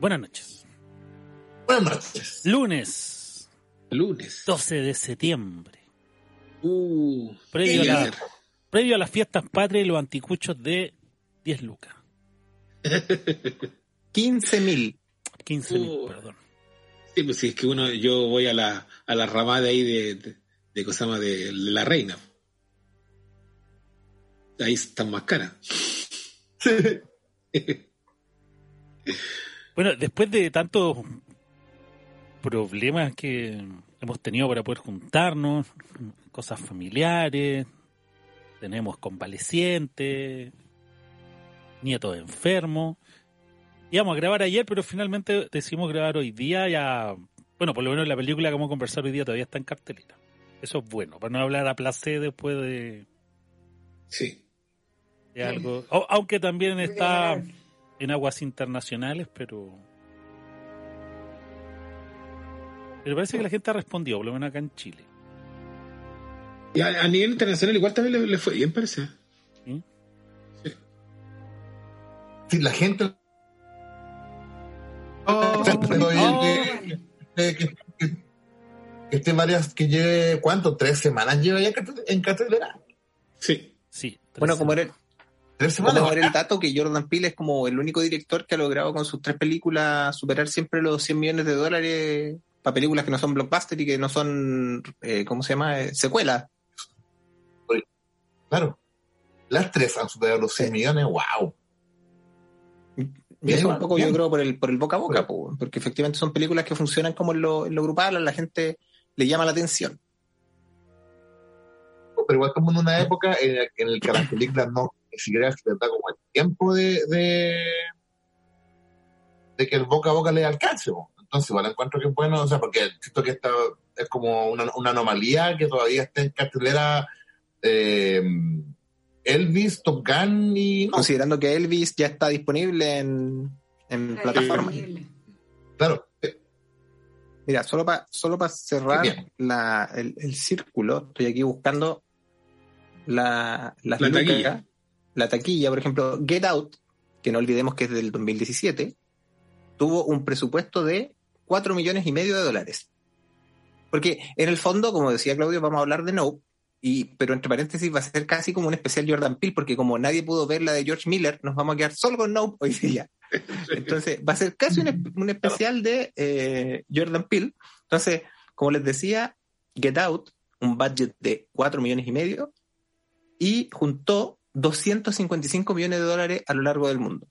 Buenas noches. Buenas noches. Lunes. Lunes. 12 de septiembre. Uh, previo, a la, previo a las fiestas patrias y los anticuchos de 10 lucas. 15 mil. 15 mil, uh, perdón. Sí, pues si es que uno, yo voy a la, a la ramada ahí de, de, de, Cosama de, la reina. Ahí están más caras. bueno, después de tantos problemas que hemos tenido para poder juntarnos, cosas familiares, tenemos convalecientes, nietos enfermos. Íbamos a grabar ayer, pero finalmente decidimos grabar hoy día. Ya, bueno, por lo menos la película que vamos a conversar hoy día todavía está en cartelera. Eso es bueno, para no hablar a placer después de. Sí. De algo. aunque también está en aguas internacionales, pero. Pero parece que la gente ha respondido, por lo menos acá en Chile. Y a, nivel internacional igual también le, fue bien, parece. ¿Sí? Sí. la gente... Oh, Que, que, este varias, que lleve, ¿cuánto? ¿Tres semanas lleva ya en cartelera? Sí. Sí. Bueno, como era, ¿Tres semanas? era el dato que Jordan Peele es como el único director que ha logrado con sus tres películas superar siempre los 100 millones de dólares para películas que no son blockbuster y que no son, eh, ¿cómo se llama? Eh, secuelas. Claro. Las tres han superado los 100 millones, wow. Y eso un poco yo creo por el, por el boca a boca, porque efectivamente son películas que funcionan como en lo, en lo grupal, a la gente le llama la atención. Pero igual como en una época en, la que las películas no ni siquiera se da como el tiempo de, de, de que el boca a boca le alcance. Entonces, igual encuentro que es bueno, o sea, porque siento que esta es como una, una anomalía que todavía está en cartelera eh, Elvis, Top Gun y... Considerando que Elvis ya está disponible en, en plataformas. Claro. Mira, solo para solo para cerrar la, el, círculo, estoy aquí buscando la, la, taquilla. La taquilla, por ejemplo, Get Out, que no olvidemos que es del 2017, tuvo un presupuesto de 4 millones y medio de dólares. Porque en el fondo, como decía Claudio, vamos a hablar de Nope, y, pero entre paréntesis va a ser casi como un especial Jordan Peele, porque como nadie pudo ver la de George Miller, nos vamos a quedar solo con Nope hoy día. Entonces, va a ser casi un, especial de eh, Jordan Peele. Entonces, como les decía, Get Out, un budget de 4 millones y medio, y juntó 255 millones de dólares a lo largo del mundo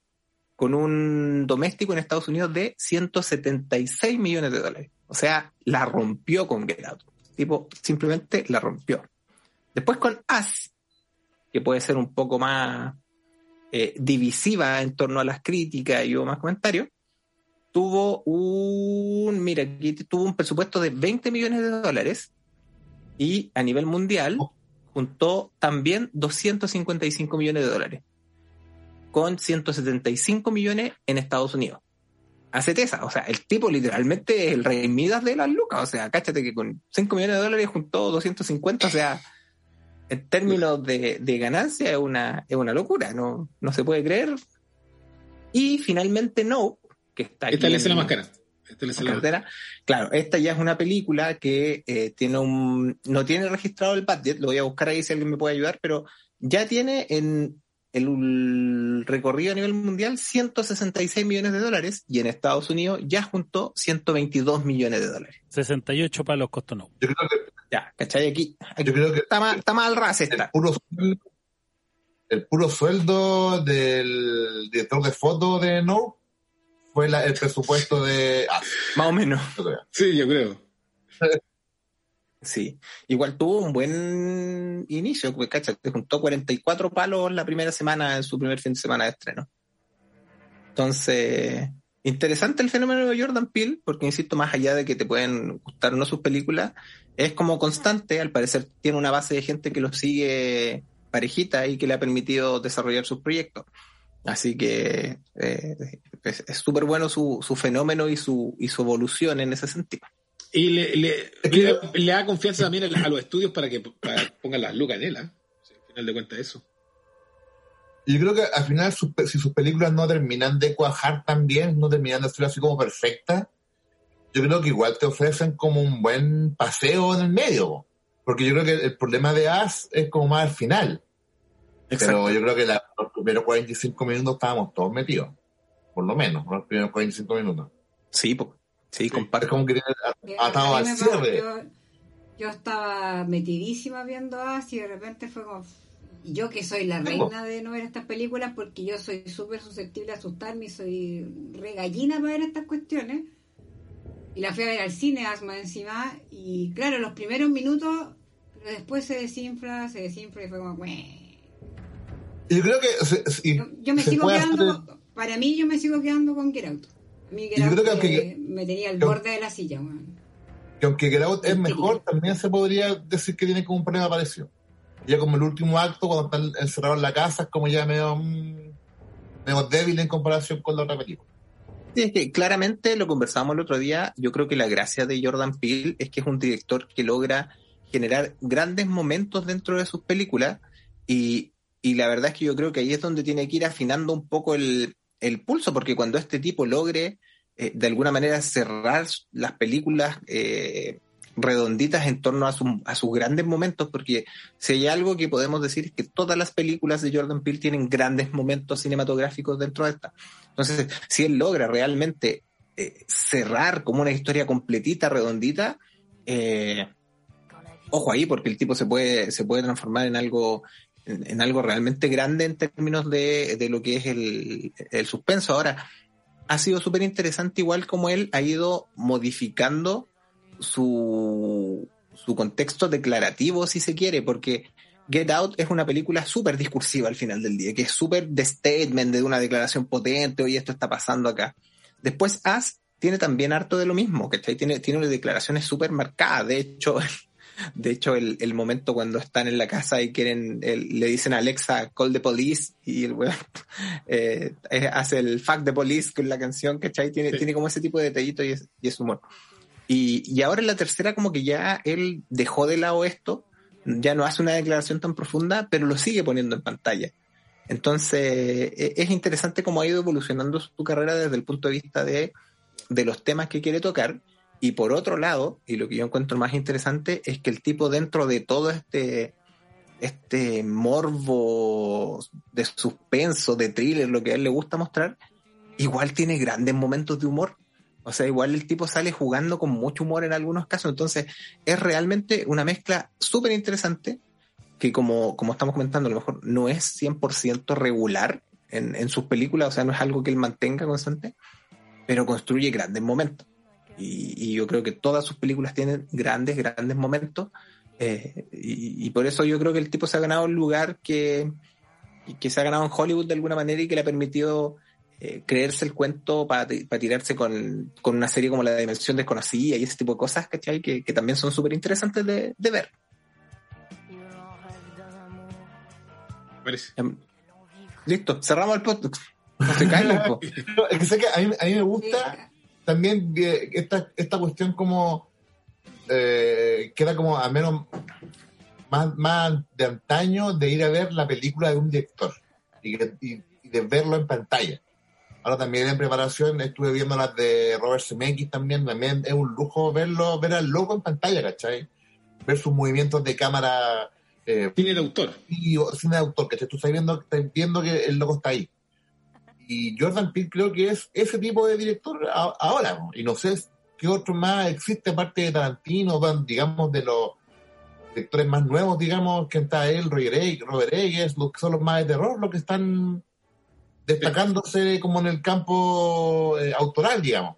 con un doméstico en Estados Unidos de 176 millones de dólares. O sea, la rompió con Get Out. Tipo, simplemente la rompió. Después con As, que puede ser un poco más eh, divisiva en torno a las críticas y hubo más comentarios, tuvo un, mira, tuvo un presupuesto de 20 millones de dólares y a nivel mundial oh. Juntó también 255 millones de dólares con 175 millones en Estados Unidos. Hace esa, o sea, el tipo literalmente es el rey Midas de las lucas, o sea, cáchate que con 5 millones de dólares juntó 250, o sea, en términos de, ganancia es una, es una locura, no, no se puede creer. Y finalmente No, que está. Esta es la más cara. Esta es la Claro, esta ya es una película que eh, tiene un, no tiene registrado el budget, lo voy a buscar ahí si alguien me puede ayudar, pero ya tiene en el recorrido a nivel mundial 166 millones de dólares y en Estados Unidos ya juntó 122 millones de dólares. 68 para los costos no. Yo creo que, ya, ¿cachai? Aquí, yo creo que está, mal, está mal ras El puro, el puro sueldo del director de foto de No fue el presupuesto de... Ah, Más o menos. Sí, yo creo. Sí, igual tuvo un buen inicio, porque cacha, te juntó 44 palos la primera semana en su primer fin de semana de estreno. Entonces, interesante el fenómeno de Jordan Peele, porque insisto, más allá de que te pueden gustar o no sus películas, es como constante, al parecer tiene una base de gente que lo sigue parejita y que le ha permitido desarrollar sus proyectos. Así que eh, es súper bueno su, su fenómeno y su, y su evolución en ese sentido. Y le, le, le, da confianza también a los estudios para que pongan las lucas en él, ¿eh? al final de cuentas eso. Yo creo que al final, si sus películas no terminan de cuajar tan bien, no terminan de ser así como perfectas, yo creo que igual te ofrecen como un buen paseo en el medio. po. Porque yo creo que el problema de As es como más al final. Pero yo creo que la- los primeros 45 minutos estábamos todos metidos. Por lo menos, los primeros 45 minutos. Sí, po. sí, Es comparto. como que atado al cierre. Yo, yo estaba metidísima viendo As y de repente fue como. y Yo que soy la reina de no ver estas películas porque yo soy súper susceptible a asustarme y soy re gallina para ver estas cuestiones. Y la fui a ver al cine, Asma encima. Y claro, los primeros minutos, pero después se desinfla, se desinfla y fue como. "Mue". Yo creo que se- se- y Yo, yo me se sigo quedando. hacer- con- para mí, yo me sigo quedando con Get Out. A mí Get Y yo Out creo que me, tenía al yo- borde de la silla, weón. que aunque Get Out es Sí. mejor, también se podría decir que tiene como un problema parecido. Ya como el último acto, cuando están encerrados en la casa, es como ya medio, mm, medio débil en comparación con la otra película. Sí, es que claramente lo conversábamos el otro día. Yo creo que la gracia de Jordan Peele es que es un director que logra generar grandes momentos dentro de sus películas y, y la verdad es que yo creo que ahí es donde tiene que ir afinando un poco el, el pulso, porque cuando este tipo logre eh, de alguna manera cerrar las películas eh, redonditas en torno a, su- a sus grandes momentos, porque si hay algo que podemos decir es que todas las películas de Jordan Peele tienen grandes momentos cinematográficos dentro de esta. Entonces, si él logra realmente eh, cerrar como una historia completita, redondita, ojo ahí, porque el tipo se puede, se puede transformar en algo, en, algo realmente grande en términos de, de lo que es el, el suspenso. Ahora, ha sido súper interesante igual como él ha ido modificando su, su contexto declarativo, si se quiere, porque Get Out es una película súper discursiva al final del día, que es súper de statement, de una declaración potente, oye, esto está pasando acá. Después As tiene también harto de lo mismo, ¿cachai? Tiene, tiene declaraciones súper marcadas, de hecho, de hecho el, el momento cuando están en la casa y quieren, el- le dicen a Alexa, call the police, y el weón eh, eh, hace el fuck the police con la canción, ¿cachai? Tiene, Sí. tiene como ese tipo de detallito y es, y es humor. Y, y ahora en la tercera como que ya él dejó de lado esto, ya no hace una declaración tan profunda, pero lo sigue poniendo en pantalla. Entonces, e- es interesante cómo ha ido evolucionando su carrera desde el punto de vista de, de los temas que quiere tocar. Y por otro lado, y lo que yo encuentro más interesante, es que el tipo dentro de todo este, este morbo de suspenso, de thriller, lo que a él le gusta mostrar, igual tiene grandes momentos de humor. O sea, igual el tipo sale jugando con mucho humor en algunos casos. Entonces, es realmente una mezcla súper interesante que como, como estamos comentando, a lo mejor no es 100% regular en, en sus películas, o sea, no es algo que él mantenga constante, pero construye grandes momentos. Y, y yo creo que todas sus películas tienen grandes, grandes momentos. eh, y, y por eso yo creo que el tipo se ha ganado el lugar que, que se ha ganado en Hollywood de alguna manera y que le ha permitido eh, creerse el cuento para tirarse con, con una serie como La Dimensión Desconocida y ese tipo de cosas, ¿cachai? Que, que también son súper interesantes de, de ver. Parece. Em, Listo, cerramos el podcast. No se caigan, po. No, es que sé que a mí, a mí me gusta también esta, esta cuestión como eh, que era como al menos más, más de antaño de ir a ver la película de un director y, que- y- y de verlo en pantalla. Ahora también en preparación estuve viendo las de Robert Zemeckis también, también es un lujo verlo, ver al loco en pantalla, ¿cachai? Ver sus movimientos de cámara eh, Cine de autor. y cine de autor, ¿cachai? Tú estás viendo, estás viendo que el loco está ahí. Y Jordan Peele creo que es ese tipo de director ahora, y no sé qué otro más existe aparte de Tarantino, digamos, de los directores más nuevos, digamos, que está él, Robert Eggers, los que son los más de terror, los que están destacándose como en el campo eh, autoral, digamos.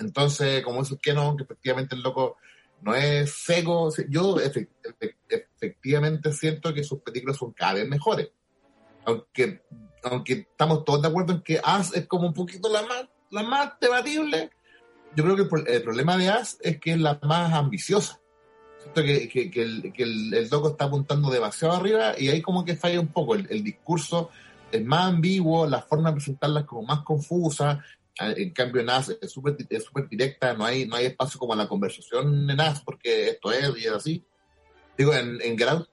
Entonces, como esos que no, que efectivamente el loco no es seco. Yo efe- efe- efectivamente siento que sus películas son cada vez mejores. Aunque, aunque estamos todos de acuerdo en que As es como un poquito la más, la más debatible, yo creo que el, pro- el problema de As es que es la más ambiciosa. Siento que, que, que el, que el, el loco está apuntando demasiado arriba y ahí como que falla un poco. El, el discurso es más ambiguo, la forma de presentarlas como más confusa. En cambio, en As es súper es súper directa, no hay, no hay espacio como a la conversación en As, porque esto es y es así. Digo, en, en Out,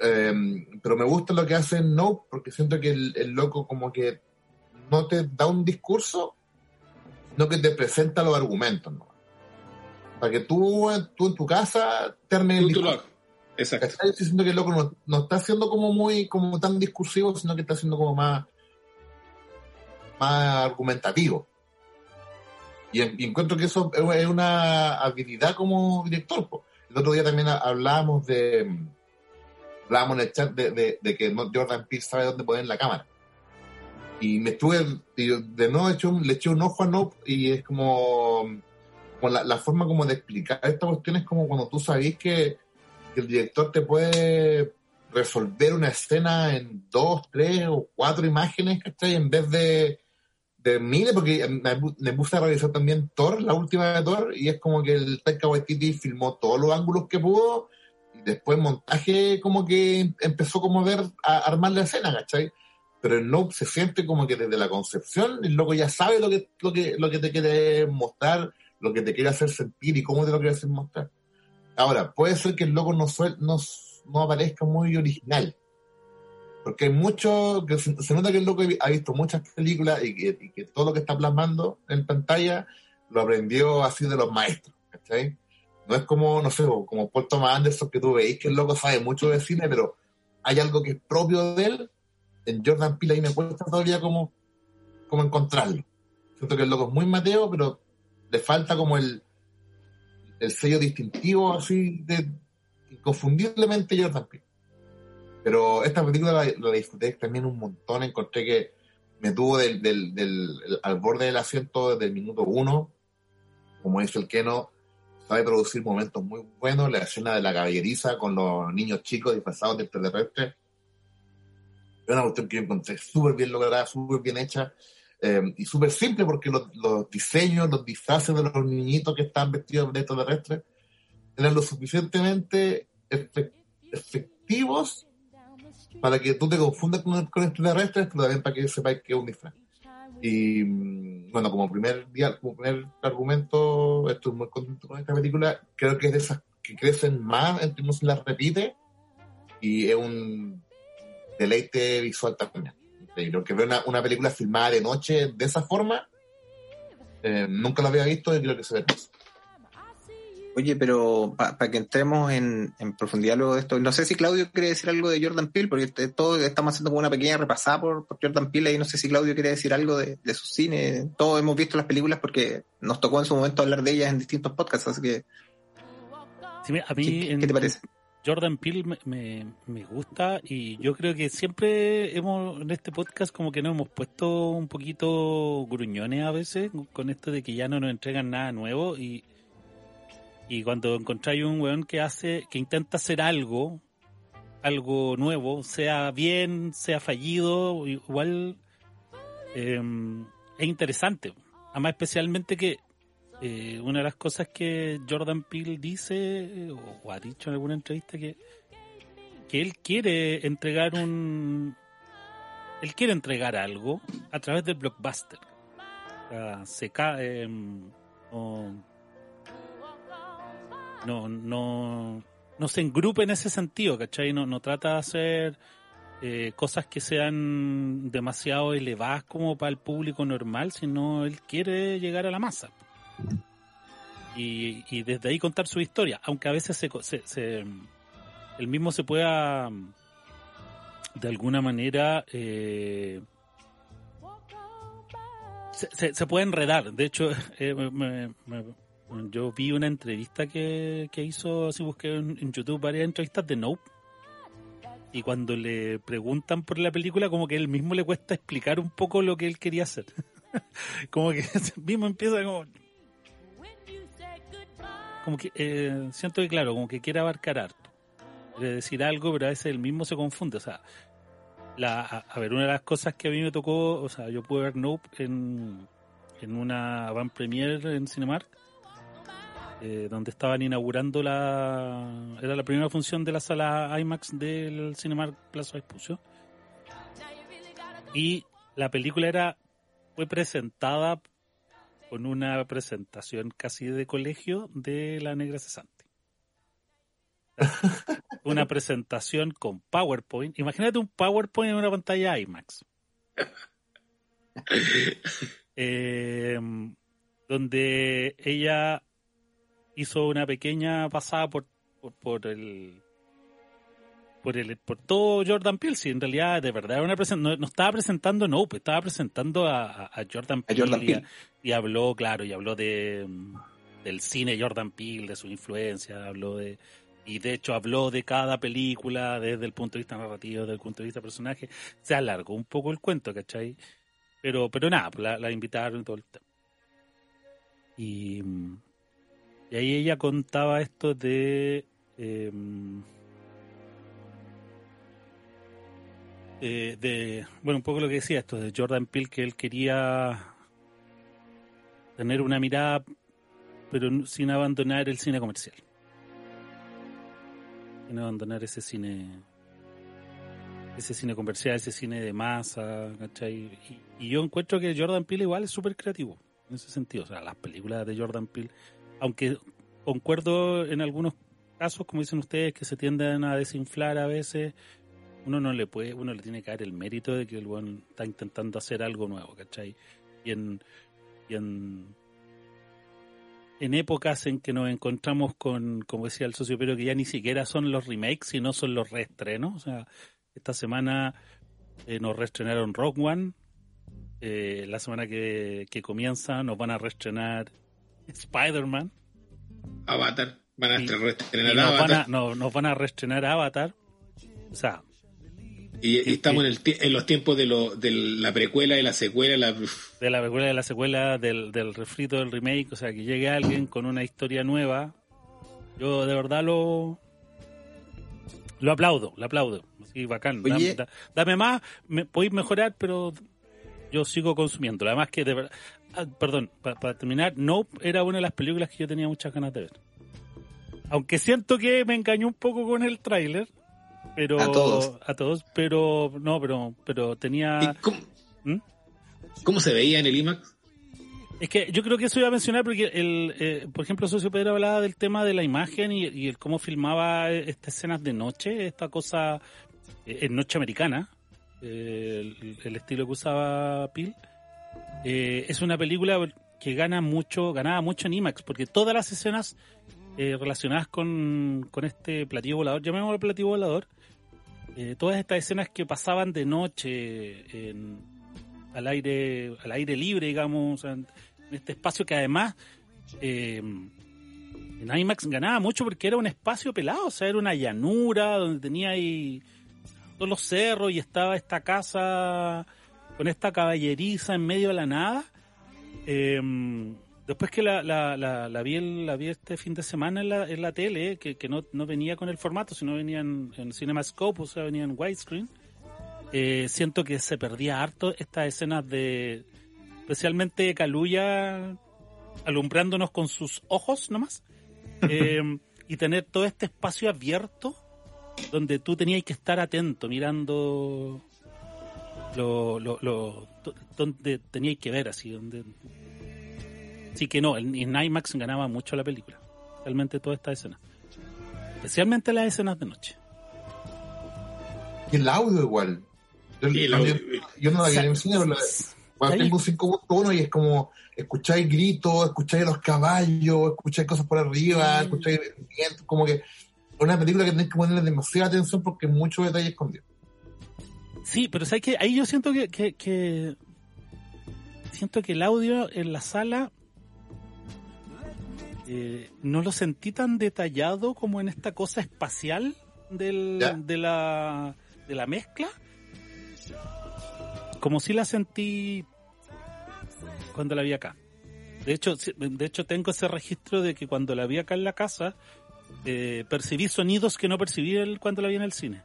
Eh, pero me gusta lo que hace No, porque siento que el, el loco como que no te da un discurso, sino que te presenta los argumentos. ¿no? Para que tú, tú en tu casa termines el discurso. Exacto. Yo siento que el loco no, no está siendo como muy, como tan discursivo, sino que está siendo como más, más argumentativo. Y, en- y encuentro que eso es una habilidad como director. po. El otro día también ha- hablábamos de, hablábamos en el chat de, de- de que Jordan Peele sabe dónde poner la cámara. Y me estuve, y de nuevo eché un- le eché un ojo a Nope y es como, como la, la forma como de explicar esta cuestión es como cuando tú sabís que, que el director te puede resolver una escena en dos, tres o cuatro imágenes, ¿cachai? En vez de, de miles, porque me, me puse a revisar también Thor, la última de Thor, y es como que el Taika Waititi filmó todos los ángulos que pudo, después montaje como que empezó como a ver, a armar la escena, ¿cachai? Pero el se siente como que desde la concepción, el loco ya sabe lo que, lo que, lo que te quiere mostrar, lo que te quiere hacer sentir y cómo te lo quiere hacer mostrar. Ahora, puede ser que el loco no, suel- no, no aparezca muy original. Porque hay mucho, que se, nota que el loco ha visto muchas películas y que, y que todo lo que está plasmando en pantalla lo aprendió así de los maestros, ¿cachai? No es como, no sé, como Paul Thomas Anderson que tú veis que el loco sabe mucho de cine, pero hay algo que es propio de él. En Jordan Peele ahí me cuesta todavía como, como encontrarlo. Siento que el loco es muy Mateo, pero le falta como el, el sello distintivo así de inconfundiblemente Jordan Peele. Pero esta película la, la disfruté también un montón, encontré que me tuvo del, del, del- al borde del asiento desde el minuto uno, como dice el Keno, sabe producir momentos muy buenos, la escena de la caballeriza con los niños chicos disfrazados de extraterrestres, es una cuestión que yo encontré súper bien lograda, súper bien hecha, eh, y súper simple porque los, diseños, los disfraces de los niñitos que estaban vestidos de extraterrestres eran lo suficientemente efe- efectivos para que tú te confundas con, con extraterrestres, pero también para que sepáis que es un disfraz. Y mm, bueno, como primer día, como primer argumento, estoy muy contento con esta película. Creo que es de esas que crecen más, no se las repite, y es un deleite visual también. Creo que ver una, una película filmada de noche de esa forma, eh, nunca la había visto y creo que se ve. Oye, pero para que entremos en, en profundidad luego de esto, no sé si Claudio quiere decir algo de Jordan Peele, porque este- todo estamos haciendo como una pequeña repasada por, por Jordan Peele y no sé si Claudio quiere decir algo de, de su cine. Todos hemos visto las películas porque nos tocó en su momento hablar de ellas en distintos podcasts, así que Sí, a mí ¿qué, en qué te parece? Jordan Peele me, me, me gusta y yo creo que siempre hemos en este podcast como que nos hemos puesto un poquito gruñones a veces con esto de que ya no nos entregan nada nuevo y, y cuando encontráis un weón que hace, que intenta hacer algo, algo nuevo, sea bien, sea fallido, igual eh, es interesante. Además especialmente que eh, una de las cosas que Jordan Peele dice o, ha dicho en alguna entrevista que que él quiere entregar un él quiere entregar algo a través del blockbuster O sea, se cae em, no no no se engrupe en ese sentido ¿cachai? no, no trata de hacer eh, cosas que sean demasiado elevadas como para el público normal sino él quiere llegar a la masa y, y desde ahí contar su historia, aunque a veces se, se, se- él mismo se pueda de alguna manera eh, se, se, puede enredar. De hecho, eh, me- me- yo vi una entrevista que, que hizo, así busqué en, YouTube varias entrevistas de Nope. Y cuando le preguntan por la película, como que él mismo le cuesta explicar un poco lo que él quería hacer. como que mismo empieza como, como que eh, siento que claro, como que quiere abarcar harto. Quiere decir algo, pero a veces él mismo se confunde. O sea, la, a, ver, una de las cosas que a mí me tocó, o sea, yo pude ver Nope en, en una van premiere en Cinemark, eh, donde estaban inaugurando la, era la primera función de la sala IMAX del Cinemark Plaza Vespucio. Y la película era, fue presentada con una presentación casi de colegio de la negra cesante. una presentación con PowerPoint. Imagínate un PowerPoint en una pantalla IMAX. Eh, donde ella hizo una pequeña pasada por, por, por el por el por todo Jordan Peele, si en realidad de verdad era una no, no estaba presentando Nope, estaba presentando a, a- Jordan A Peele, Jordan y, Peele. y habló, claro, y habló de mm, del cine Jordan Peele, de su influencia, habló de y de hecho habló de cada película desde el punto de vista narrativo, desde el punto de vista personaje. Se alargó un poco el cuento, ¿cachai? Pero, pero nada, pues la, la invitaron y todo el tema. Y, mm, y ahí ella contaba esto de... em, eh, de, bueno, un poco lo que decía esto de Jordan Peele, que él quería tener una mirada, pero sin abandonar el cine comercial. Sin abandonar ese cine, ese cine comercial, ese cine de masa, ¿cachai? Y, y yo encuentro que Jordan Peele igual es súper creativo, en ese sentido. O sea, las películas de Jordan Peele, aunque concuerdo en algunos casos, como dicen ustedes, que se tienden a desinflar a veces, uno no le puede, uno le tiene que dar el mérito de que el buen está intentando hacer algo nuevo, ¿cachai? Y en, en épocas en que nos encontramos con, como decía el socio, pero que ya ni siquiera son los remakes, sino son los reestrenos. O sea, esta semana eh, nos reestrenaron Rock One. eh, la semana que, que comienza nos van a reestrenar Spider-Man. Avatar. Van a Y- reestrenar Y nos van, Avatar. a, no- nos van a reestrenar Avatar. O sea, Y, estamos en, el en los tiempos de, lo, de la precuela y la secuela. La, de la precuela de la secuela, del, del refrito, del remake, o sea, que llegue alguien con una historia nueva, yo de verdad lo lo aplaudo, lo aplaudo. Sí, bacán. Dame, Oye. da- dame más, me, podéis mejorar, pero yo sigo consumiendo. Además que de verdad, perdón, para terminar, Nope era una de las películas que yo tenía muchas ganas de ver. Aunque siento que me engañó un poco con el tráiler, pero A todos. a todos, pero no, pero pero tenía ¿Y cómo, ¿Mm? cómo se veía en el IMAX? Es que yo creo que eso iba a mencionar porque, el, eh, por ejemplo, Socio Pedro hablaba del tema de la imagen y, y el cómo filmaba estas escenas de noche, esta cosa eh, en noche americana, eh, el, el estilo que usaba Pil. Eh, es una película que gana mucho, ganaba mucho en IMAX porque todas las escenas eh, relacionadas con, con este platillo volador, llamémoslo platillo volador, eh, todas estas escenas que pasaban de noche al aire al aire libre, digamos, en este espacio que además en IMAX ganaba mucho porque era un espacio pelado, o sea, era una llanura donde tenía ahí todos los cerros y estaba esta casa con esta caballeriza en medio de la nada. Eh, después que la, la, la, la vi, el- la vi este fin de semana en la, en la tele, que, que no, no venía con el formato, sino venía en, en CinemaScope, o sea, venía en widescreen, eh, siento que se perdía harto estas escenas de, especialmente Caluya alumbrándonos con sus ojos nomás, eh, y tener todo este espacio abierto donde tú tenías que estar atento, mirando lo, lo, lo- do- donde teníais que ver así, donde Así que no, en, IMAX ganaba mucho la película. Realmente toda esta escena. Especialmente las escenas de noche. Y el audio igual. Yo, Y el yo- audio- yo no la vi en el cine, pero la- cuando tengo 5.1 y es como escucháis gritos, escucháis los caballos, escucháis cosas por arriba, escucháis el viento, como que es una película que tenés que ponerle demasiada atención porque hay muchos detalles escondidos. Sí, pero ¿sabes qué? Ahí yo siento que, que, que- Siento que el audio en la sala... eh, no lo sentí tan detallado como en esta cosa espacial del, de, la, de la mezcla. Como si la sentí cuando la vi acá. De hecho, de hecho tengo ese registro de que cuando la vi acá en la casa, eh, percibí sonidos que no percibí el- cuando la vi en el cine.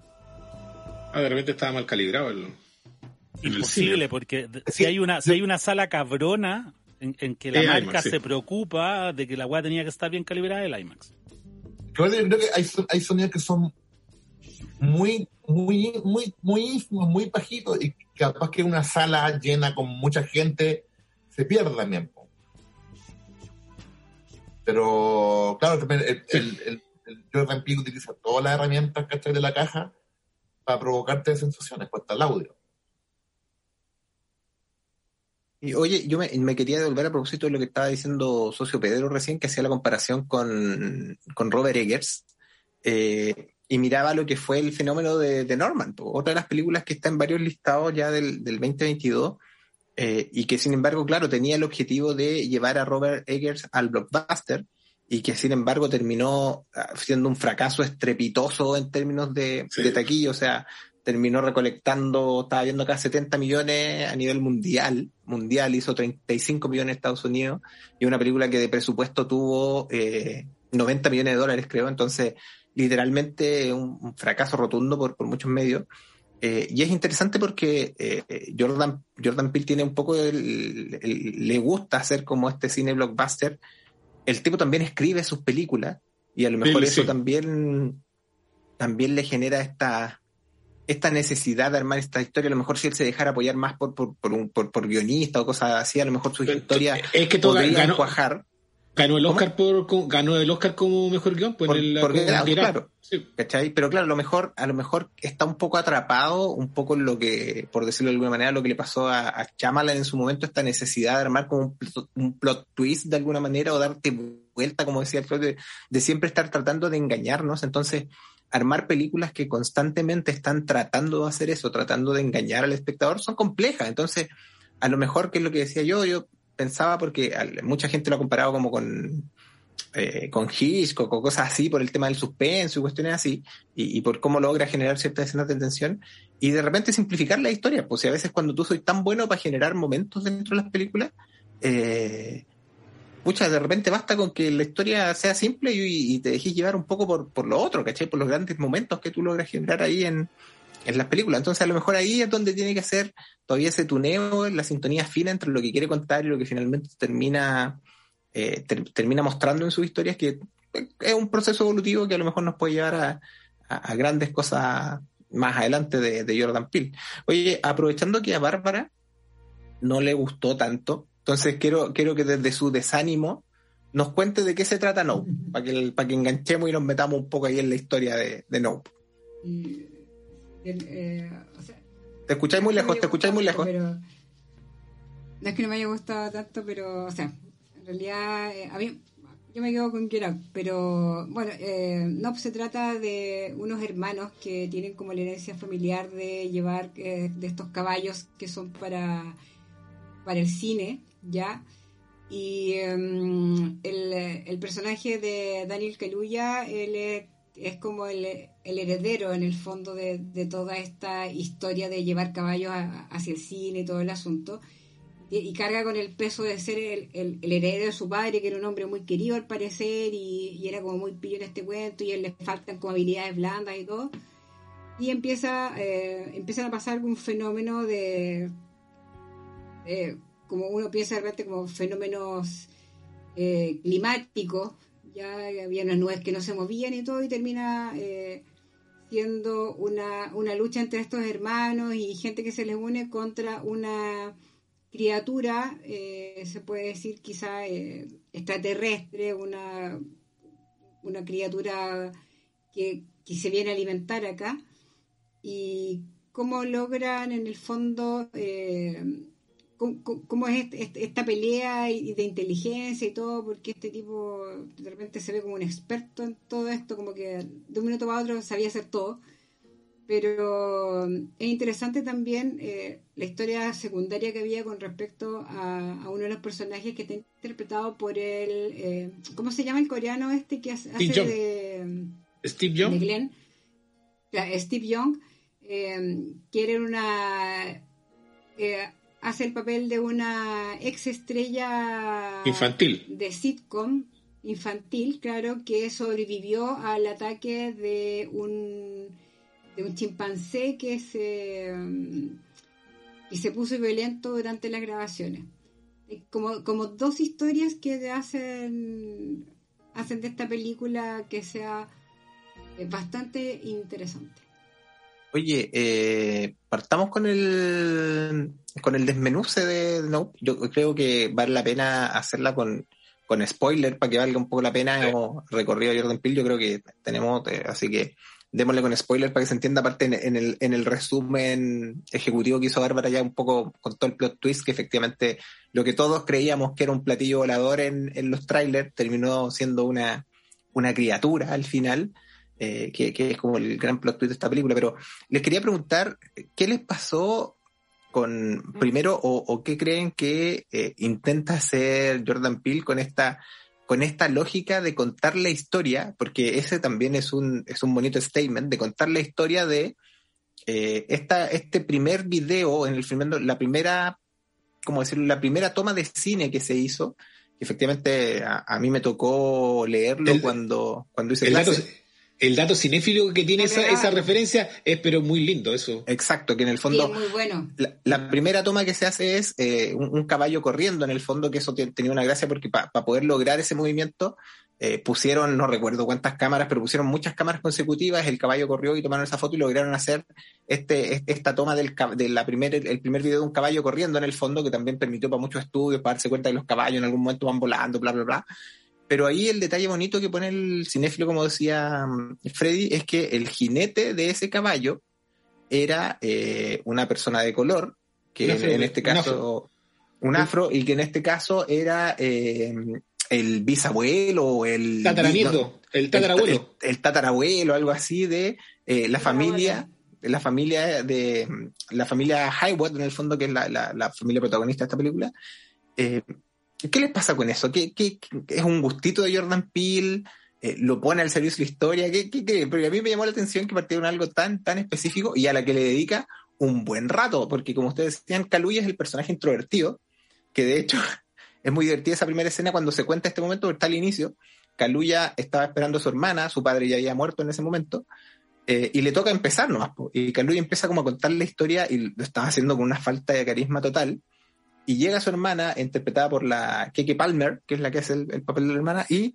Ah, de repente estaba mal calibrado. El, Imposible, porque si hay una, si hay una sala cabrona en, en que la marca IMAX, sí. se preocupa de que la weá tenía que estar bien calibrada, el IMAX. Yo creo que hay, son- hay sonidos que son muy, muy, muy, muy ínfimos, muy bajitos y capaz que una sala llena con mucha gente se pierda también. Pero, claro, también el, el- el- el Jordan Peele utiliza todas las herramientas ¿cachai? de la caja para provocarte sensaciones, pues el audio. Y oye, yo me, quería devolver a propósito de lo que estaba diciendo Socio Pedro recién, que hacía la comparación con, con Robert Eggers, eh, y miraba lo que fue el fenómeno de, de Norman, otra de las películas que está en varios listados ya del, del 2022, eh, y que sin embargo, claro, tenía el objetivo de llevar a Robert Eggers al blockbuster, y que sin embargo terminó ah, siendo un fracaso estrepitoso en términos de, Sí. de taquilla, o sea, terminó recolectando, estaba viendo acá 70 millones a nivel mundial, mundial hizo 35 millones en Estados Unidos, y una película que de presupuesto tuvo eh, 90 millones de dólares, creo, entonces literalmente un, un fracaso rotundo por, por muchos medios. Eh, y es interesante porque eh, Jordan, Jordan Peele tiene un poco, el- el- le gusta hacer como este cine blockbuster. El tipo también escribe sus películas y a lo mejor Sí, eso sí. también, también le genera esta, esta necesidad de armar esta historia. A lo mejor si él se dejara apoyar más por, por, por, un, por, por guionista o cosas así, a lo mejor su Pero, historia es que todo podría ganó, cuajar. Ganó el ¿Cómo? Oscar por ganó el Oscar como mejor guion pues, Por- en el, por claro. Sí. ¿Cachai? Pero claro, a lo mejor, a lo mejor está un poco atrapado, un poco en lo que, por decirlo de alguna manera, lo que le pasó a, a Shyamalan en su momento, esta necesidad de armar como un, pl- un plot twist de alguna manera o darte vuelta, como decía Alfredo, de, de siempre estar tratando de engañarnos. Entonces, armar películas que constantemente están tratando de hacer eso, tratando de engañar al espectador, son complejas. Entonces, a lo mejor, que es lo que decía yo, yo pensaba porque mucha gente lo ha comparado como con eh, con Hitchcock o cosas así por el tema del suspenso y cuestiones así, y, por cómo logra generar ciertas escenas de tensión, y de repente simplificar la historia, pues si a veces cuando tú soy tan bueno para generar momentos dentro de las películas, eh, de repente basta con que la historia sea simple y, y te dejes llevar un poco por, por lo otro, ¿cachai? Por los grandes momentos que tú logras generar ahí en, en las películas. Entonces a lo mejor ahí es donde tiene que ser todavía ese tuneo, la sintonía fina entre lo que quiere contar y lo que finalmente termina eh, ter- termina mostrando en sus historias que es un proceso evolutivo que a lo mejor nos puede llevar a, a- a grandes cosas más adelante de, de Jordan Peele. Oye, aprovechando que a Bárbara no le gustó tanto, entonces quiero, quiero que desde su desánimo nos cuente de qué se trata Nope, para que, para que enganchemos y nos metamos un poco ahí en la historia de, de. Y, el, eh, o sea, Te escucháis muy lejos, te escucháis muy lejos. Pero, no es que no me haya gustado tanto, pero, o sea, en realidad, eh, a mí, yo me quedo con Get Out, pero bueno, eh, no se trata de unos hermanos que tienen como la herencia familiar de llevar eh, de estos caballos que son para, para el cine, ¿ya? Y em, el, el personaje de Daniel Kaluuya, él es, es como el, el heredero en el fondo de, de toda esta historia de llevar caballos hacia el cine y todo el asunto. Y, y carga con el peso de ser el, el- el heredero de su padre, que era un hombre muy querido al parecer, y, y era como muy pillo en este cuento, y a él le faltan como habilidades blandas y todo. Y empieza, eh, empiezan a pasar un fenómeno de, eh, como uno piensa de repente como fenómenos eh, climáticos, ya había unas nubes que no se movían y todo, y termina eh, siendo una, una lucha entre estos hermanos y gente que se les une contra una criatura, eh, se puede decir quizá eh, extraterrestre, una, una criatura que, que se viene a alimentar acá, y cómo logran en el fondo cómo, es este- este- esta pelea y de inteligencia y todo, porque este tipo de repente se ve como un experto en todo esto, como que de un minuto para otro sabía hacer todo. Pero es interesante también eh, la historia secundaria que había con respecto a, a uno de los personajes que está interpretado por el. eh, ¿Cómo se llama el coreano este que hace, Steve de, Steve de Young. Glenn? Claro, Steve Young, eh, que era una. eh, hace el papel de una ex estrella Infantil. de sitcom infantil, claro, que sobrevivió al ataque de un de un chimpancé que se mm, que se puso violento durante las grabaciones. Eh, Como, como dos historias que hacen hacen de esta película que sea eh, bastante interesante. Oye, eh, partamos con el con el desmenuce de Nope. Yo creo que vale la pena hacerla con, con spoiler para que valga un poco la pena, hemos recorrido Jordan Peele, yo creo que tenemos, eh, así que démosle con spoiler para que se entienda, aparte en, el, en el resumen ejecutivo que hizo Bárbara ya un poco con todo el plot twist, que efectivamente lo que todos creíamos que era un platillo volador en, en los trailers terminó siendo una, una criatura al final. Eh, que, que, es como el gran plot twist de esta película, pero les quería preguntar, ¿qué les pasó con, primero, o, qué creen que eh, intenta hacer Jordan Peele con esta, con esta lógica de contar la historia, porque ese también es un, es un bonito statement, de contar la historia de eh, esta, este primer video, en el filmando, la primera, como decirlo, la primera toma de cine que se hizo, efectivamente a, mí me tocó leerlo cuando, cuando hice el el dato cinéfilo que tiene esa, esa, referencia es pero muy lindo eso. Exacto, que en el fondo muy bueno. la, primera toma que se hace es eh, un, caballo corriendo en el fondo, que eso tenía una gracia porque para poder lograr ese movimiento eh, pusieron, no recuerdo cuántas cámaras, pero pusieron muchas cámaras consecutivas, el caballo corrió y tomaron esa foto y lograron hacer este, esta toma del de la primer, el primer video de un caballo corriendo en el fondo, que también permitió para muchos estudios, para darse cuenta que los caballos en algún momento van volando, bla, bla, bla. Pero ahí el detalle bonito que pone el cinéfilo, como decía mm, Freddy, es que el jinete de ese caballo era eh, una persona de color, que en este caso, un afro. y que en este caso era eh, el bisabuelo o el... Tataranieto, el tatarabuelo. El, tatarabuelo, algo así de eh, la familia la familia de la familia Highwood en el fondo que es la, la, familia protagonista de esta película eh, ¿Qué les pasa con eso? ¿Qué, es un gustito de Jordan Peele? Eh, ¿Lo pone al servicio de la historia? ¿Qué, qué, Porque a mí me llamó la atención que partieron algo tan, tan específico y a la que le dedica un buen rato, porque como ustedes decían, Kaluuya es el personaje introvertido, que de hecho es muy divertida esa primera escena cuando se cuenta este momento, porque está al inicio, Kaluuya estaba esperando a su hermana, su padre ya había muerto en ese momento, eh, y le toca empezar nomás, y Kaluuya empieza como a contar la historia y lo estaba haciendo con una falta de carisma total, y llega su hermana, interpretada por la Keke Palmer, que es la que hace el, papel de la hermana, y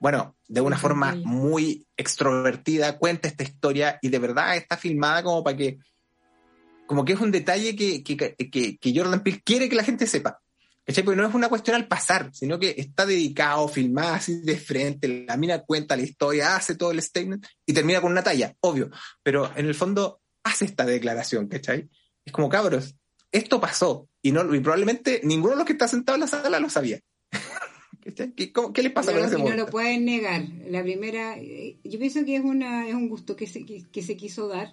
bueno, de una forma muy extrovertida, cuenta esta historia y de verdad está filmada como para que, como que es un detalle que, que, que, que Jordan Peele quiere que la gente sepa. Porque no es una cuestión al pasar, sino que está dedicado, filmada así de frente, la mina cuenta la historia, hace todo el statement y termina con una talla, obvio. Pero en el fondo hace esta declaración, ¿cachai? Es como, cabros, esto pasó y, no, y probablemente ninguno de los que está sentado en la sala lo sabía. ¿Qué, qué les pasa con ese No lo pueden negar. La primera, eh, yo pienso que es, una, es un gusto que se, que, se quiso dar.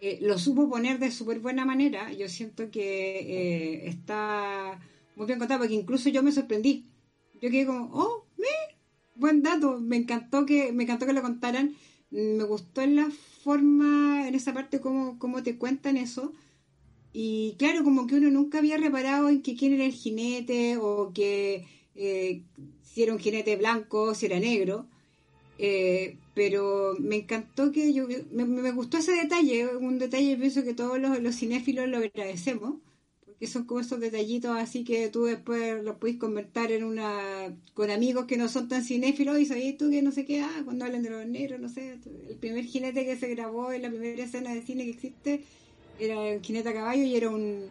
Eh, lo supo poner de súper buena manera. Yo siento que eh, está muy bien contado, porque incluso yo me sorprendí. Yo quedé como, oh, me, buen dato. Me encantó que, me encantó que lo contaran. Me gustó en la forma, en esa parte, cómo, cómo te cuentan eso y claro, como que uno nunca había reparado en que quién era el jinete o que eh, si era un jinete blanco, si era negro. Eh, pero me encantó que yo, me, gustó ese detalle, un detalle pienso que todos los, cinéfilos lo agradecemos, porque son como esos detallitos así que tú después los puedes convertir en una, con amigos que no son tan cinéfilos y sabes tú que no sé qué, ah, cuando hablan de los negros, no sé, el primer jinete que se grabó en la primera escena de cine que existe era un jinete a caballo y era un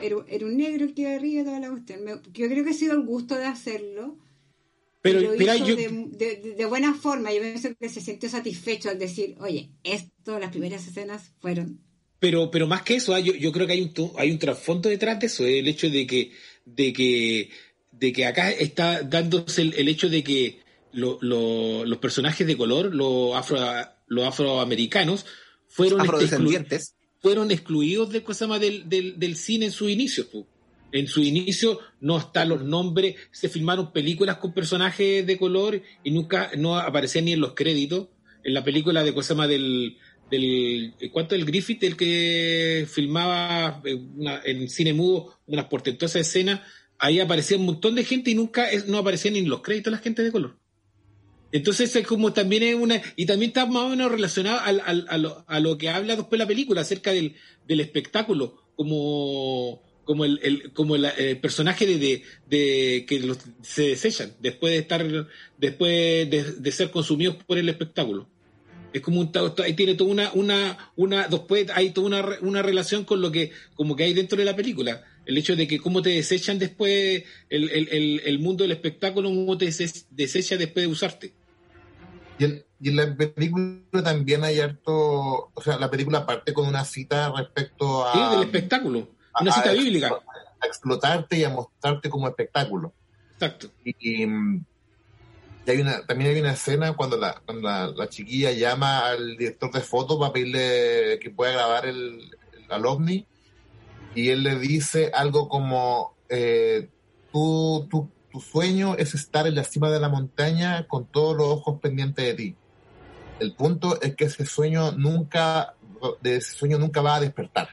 era, un negro el que iba arriba toda la cuestión. yo creo que ha sido el gusto de hacerlo. Pero, lo hizo de, buena forma. Yo pienso que se sintió satisfecho al decir, oye, esto, las primeras escenas fueron. Pero, pero más que eso, ah, yo, yo creo que hay un, hay un trasfondo detrás de eso, el hecho de que, de que, de que acá está dándose el, hecho de que los personajes de color, los afro, los afroamericanos, fueron afrodescendientes fueron excluidos de del, del, del, cine en su inicio. En su inicio no están los nombres, se filmaron películas con personajes de color y nunca no aparecían ni en los créditos. En la película de Cosama del, del ¿cuánto? El Griffith, el que filmaba en cine mudo unas portentosas escenas, ahí aparecía un montón de gente y nunca no aparecían ni en los créditos la gente de color. Entonces es como también es una, y también está más o menos relacionado al, a, lo, que habla después la película acerca del, espectáculo, como, como el, como el, personaje de, que se desechan después de estar, después de, de, ser consumidos por el espectáculo. Es como un, ahí tiene toda una, una, una, después hay toda una, una relación con lo que, como que hay dentro de la película. El hecho de que cómo te desechan después el, el, el, el mundo del espectáculo, cómo te desecha después de usarte. Y en, y en, la película también hay harto, o sea, la película parte con una cita respecto a... Sí, del espectáculo, una cita bíblica. A explotarte y a mostrarte como espectáculo. Exacto. Y, hay una, también hay una escena cuando, la, cuando la, la, chiquilla llama al director de foto para pedirle que pueda grabar el, el al ovni y él le dice algo como eh, tú, tú, tu sueño es estar en la cima de la montaña con todos los ojos pendientes de ti. El punto es que ese sueño nunca, de ese sueño nunca va a despertar.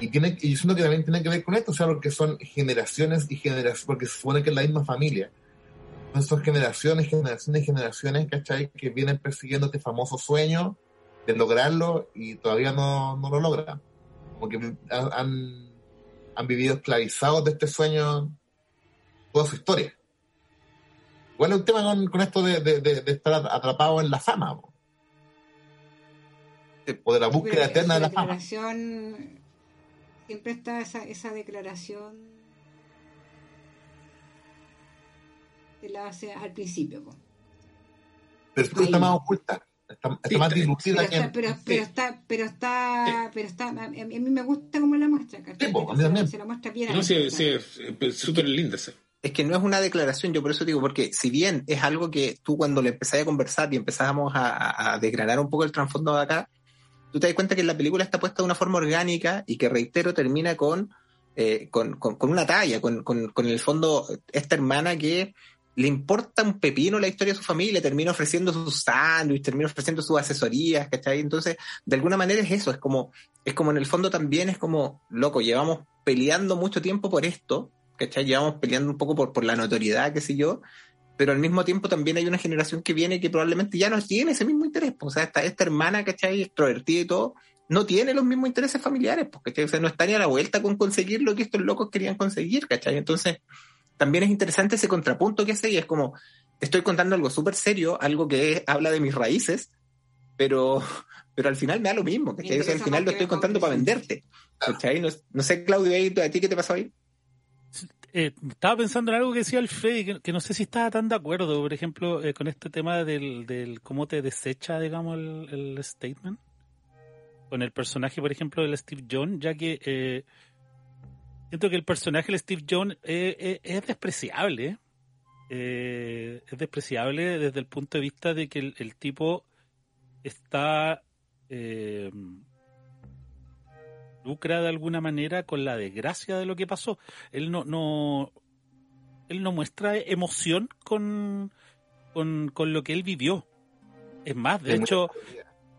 Y tiene, y siento que también tiene que ver con esto, o sea, porque son generaciones y generaciones, porque se supone que es la misma familia. Entonces son generaciones, generaciones y generaciones, ¿cachai? Que vienen persiguiendo este famoso sueño de lograrlo y todavía no, no lo logran. Como que han, han vivido esclavizados de este sueño toda su historia. Igual es un tema con, con esto de, de, de, de, estar atrapado en la fama. O de la búsqueda eterna de la fama. Siempre está esa, esa declaración que la hace al principio. Pero esto está más oculta. Está, está sí, más dilucida pero, está, pero, pero, está, pero está, sí. pero está, a mí, a mí me gusta como la muestra, sí, po, a mí también. se la muestra bien. No, sí, sí, súper linda. Es que no es una declaración, yo por eso digo, porque si bien es algo que tú cuando le empezás a conversar y empezábamos a, a, desgranar un poco el trasfondo de acá, tú te das cuenta que la película está puesta de una forma orgánica y que, reitero, termina con, eh, con, una talla, con, con, con el fondo, esta hermana que le importa un pepino la historia de su familia, termina ofreciendo sus sándwiches, termina ofreciendo sus asesorías, ¿cachai? Entonces, de alguna manera es eso, es como, es como en el fondo también es como, loco, llevamos peleando mucho tiempo por esto, ¿cachai? Llevamos peleando un poco por, por la notoriedad, qué sé yo, pero al mismo tiempo también hay una generación que viene que probablemente ya no tiene ese mismo interés, o sea, esta, esta hermana, ¿cachai? Extrovertida y todo, no tiene los mismos intereses familiares, porque o sea, no está ni a la vuelta con conseguir lo que estos locos querían conseguir, ¿cachai? Entonces, también es interesante ese contrapunto que hace y es como, estoy contando algo súper serio, algo que es, habla de mis raíces, pero, pero al final me da lo mismo, ¿cachai? O sea, al final lo estoy contando para venderte, ¿cachai? No, no sé, Claudio, ¿a ti qué te pasó ahí? Eh, estaba pensando en algo que decía el Freddy, que, no sé si estaba tan de acuerdo, por ejemplo, eh, con este tema del, cómo te desecha, digamos, el, statement. Con el personaje, por ejemplo, del Steve John, ya que eh, siento que el personaje del Steve John es despreciable. es despreciable desde el punto de vista de que el, el tipo está lucra de alguna manera con la desgracia de lo que pasó. Él no, no, él no muestra emoción con, con, con lo que él vivió. Es más, de hecho,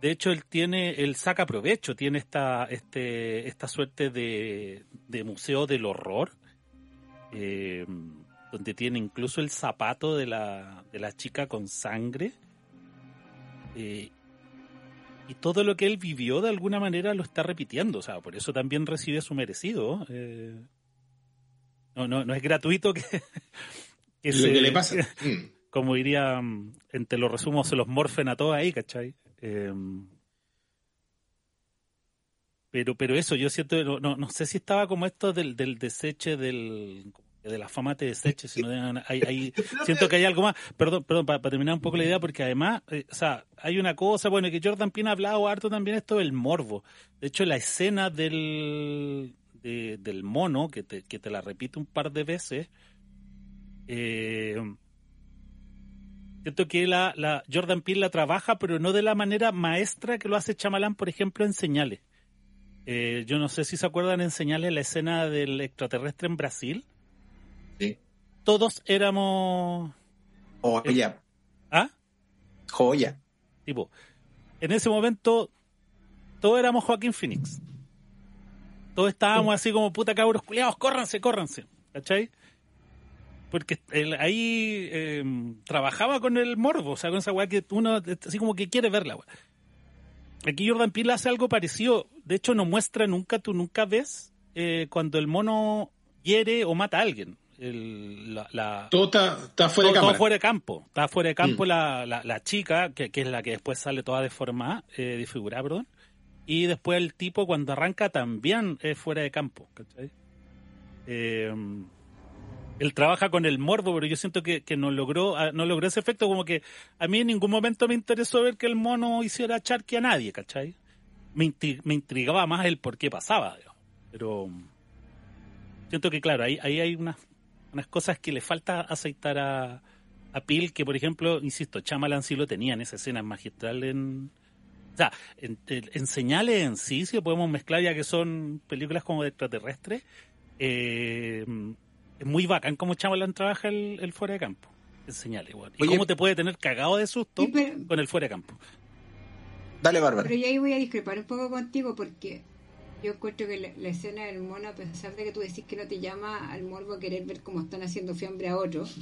de hecho él tiene, él saca provecho, tiene esta, este, esta suerte de, de museo del horror, eh, donde tiene incluso el zapato de la, de la chica con sangre. Eh, y todo lo que él vivió de alguna manera lo está repitiendo, o sea, por eso también recibe su merecido. Eh, no, no, no es gratuito que, que lo se, que le pasa. como diría, entre los resumos se los morfen a todos ahí, ¿cachai? Eh, pero, pero eso, yo siento, no, no, no sé si estaba como esto del, del deseche del de la fama te deseche, sino de, hay, hay, siento que hay algo más. Perdón, perdón, para, para terminar un poco la idea, porque además, eh, o sea, hay una cosa, bueno, que Jordan Pina ha hablado harto también esto del morbo. De hecho, la escena del, de, del mono, que te, que te la repite un par de veces, eh, siento que la, la Jordan Peele la trabaja, pero no de la manera maestra que lo hace Chamalán, por ejemplo, en señales. Eh, yo no sé si se acuerdan en señales la escena del extraterrestre en Brasil. Todos éramos. Joya. ¿Ah? Joya. Tipo, en ese momento, todos éramos Joaquín Phoenix. Todos estábamos sí. así como puta cabros culiados, córranse, córranse. ¿Cachai? Porque él ahí eh, trabajaba con el morbo, o sea, con esa weá que uno así como que quiere verla, weá. Aquí Jordan Peele hace algo parecido. De hecho, no muestra nunca, tú nunca ves eh, cuando el mono hiere o mata a alguien. El, la, la, todo está, está fuera todo, de todo fuera de campo. Está fuera de campo mm. la, la, la, chica, que, que, es la que después sale toda deformada, eh, desfigurada, perdón. Y después el tipo cuando arranca también es fuera de campo, ¿cachai? Eh, él trabaja con el morbo, pero yo siento que, que no logró ah, no logró ese efecto, como que a mí en ningún momento me interesó ver que el mono hiciera charque a nadie, ¿cachai? Me, me intrigaba más el por qué pasaba, digamos. pero siento que claro, ahí, ahí hay unas, unas cosas que le falta aceitar a, a Peel, que por ejemplo, insisto, Chamalan sí lo tenía en esa escena magistral en... O sea, en, en- en señales en sí, si lo podemos mezclar ya que son películas como de extraterrestres, eh, es muy bacán cómo Chamalan trabaja el, el fuera de campo. En señales, weón. Y Oye. cómo te puede tener cagado de susto pero- con el fuera de campo. Dale, Bárbara. Pero yo ahí voy a discrepar un poco contigo porque yo encuentro que la, la escena del mono, a pesar de que tú decís que no te llama al morbo a querer ver cómo están haciendo fiambre a otros,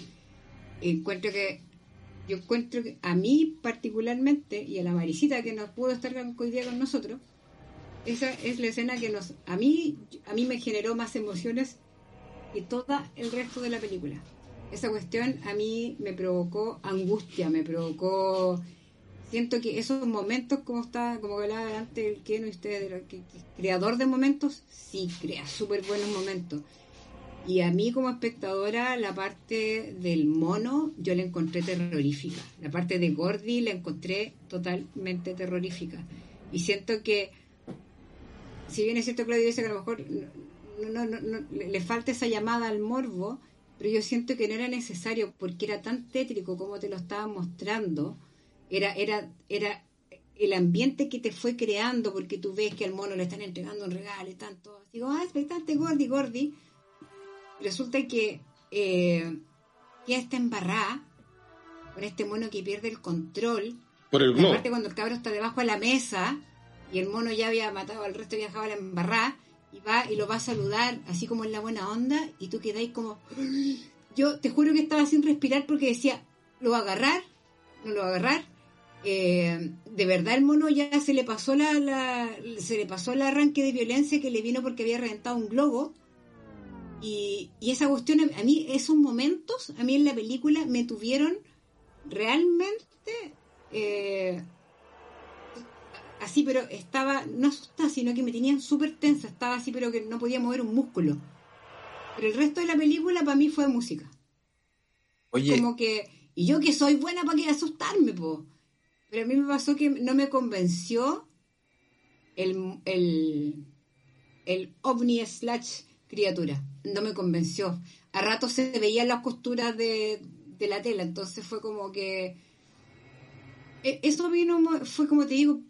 encuentro que yo encuentro que a mí particularmente y a la Marisita que no pudo estar hoy día con nosotros, esa es la escena que nos a mí a mí me generó más emociones que todo el resto de la película. Esa cuestión a mí me provocó angustia, me provocó siento que esos momentos, como está, como hablaba antes el Keno y usted, creador de momentos, sí crea súper buenos momentos. Y a mí como espectadora, la parte del mono, yo la encontré terrorífica. La parte de Gordy la encontré totalmente terrorífica. Y siento que, si bien es cierto Claudio dice que a lo mejor no, no, no, le falta esa llamada al morbo, pero yo siento que no era necesario porque era tan tétrico como te lo estaban mostrando era, era, era el ambiente que te fue creando porque tú ves que al mono le están entregando un regalo y tanto. Digo, ah, expectante, Gordi, Gordi. Resulta que eh, ya está embarrada con este mono que pierde el control. Por el globo. aparte cuando el cabro está debajo de la mesa y el mono ya había matado al resto y viajaba a la embarrada y va y lo va a saludar así como en la buena onda y tú quedáis como... Yo te juro que estaba sin respirar porque decía, ¿lo va a agarrar? ¿No lo va a agarrar? Eh, de verdad el mono ya se le pasó la, la- se le pasó el arranque de violencia que le vino porque había reventado un globo. Y, y esa cuestión a mí esos momentos a mí en la película me tuvieron realmente eh, así pero estaba no asustada sino que me tenían súper tensa estaba así pero que no podía mover un músculo. Pero el resto de la película para mí fue música. Oye, como que y yo que soy buena para que asustarme po pero a mí me pasó que no me convenció el el el ovni slash criatura. No me convenció. A rato se veían las costuras de, de la tela entonces fue como que e- eso vino fue como te digo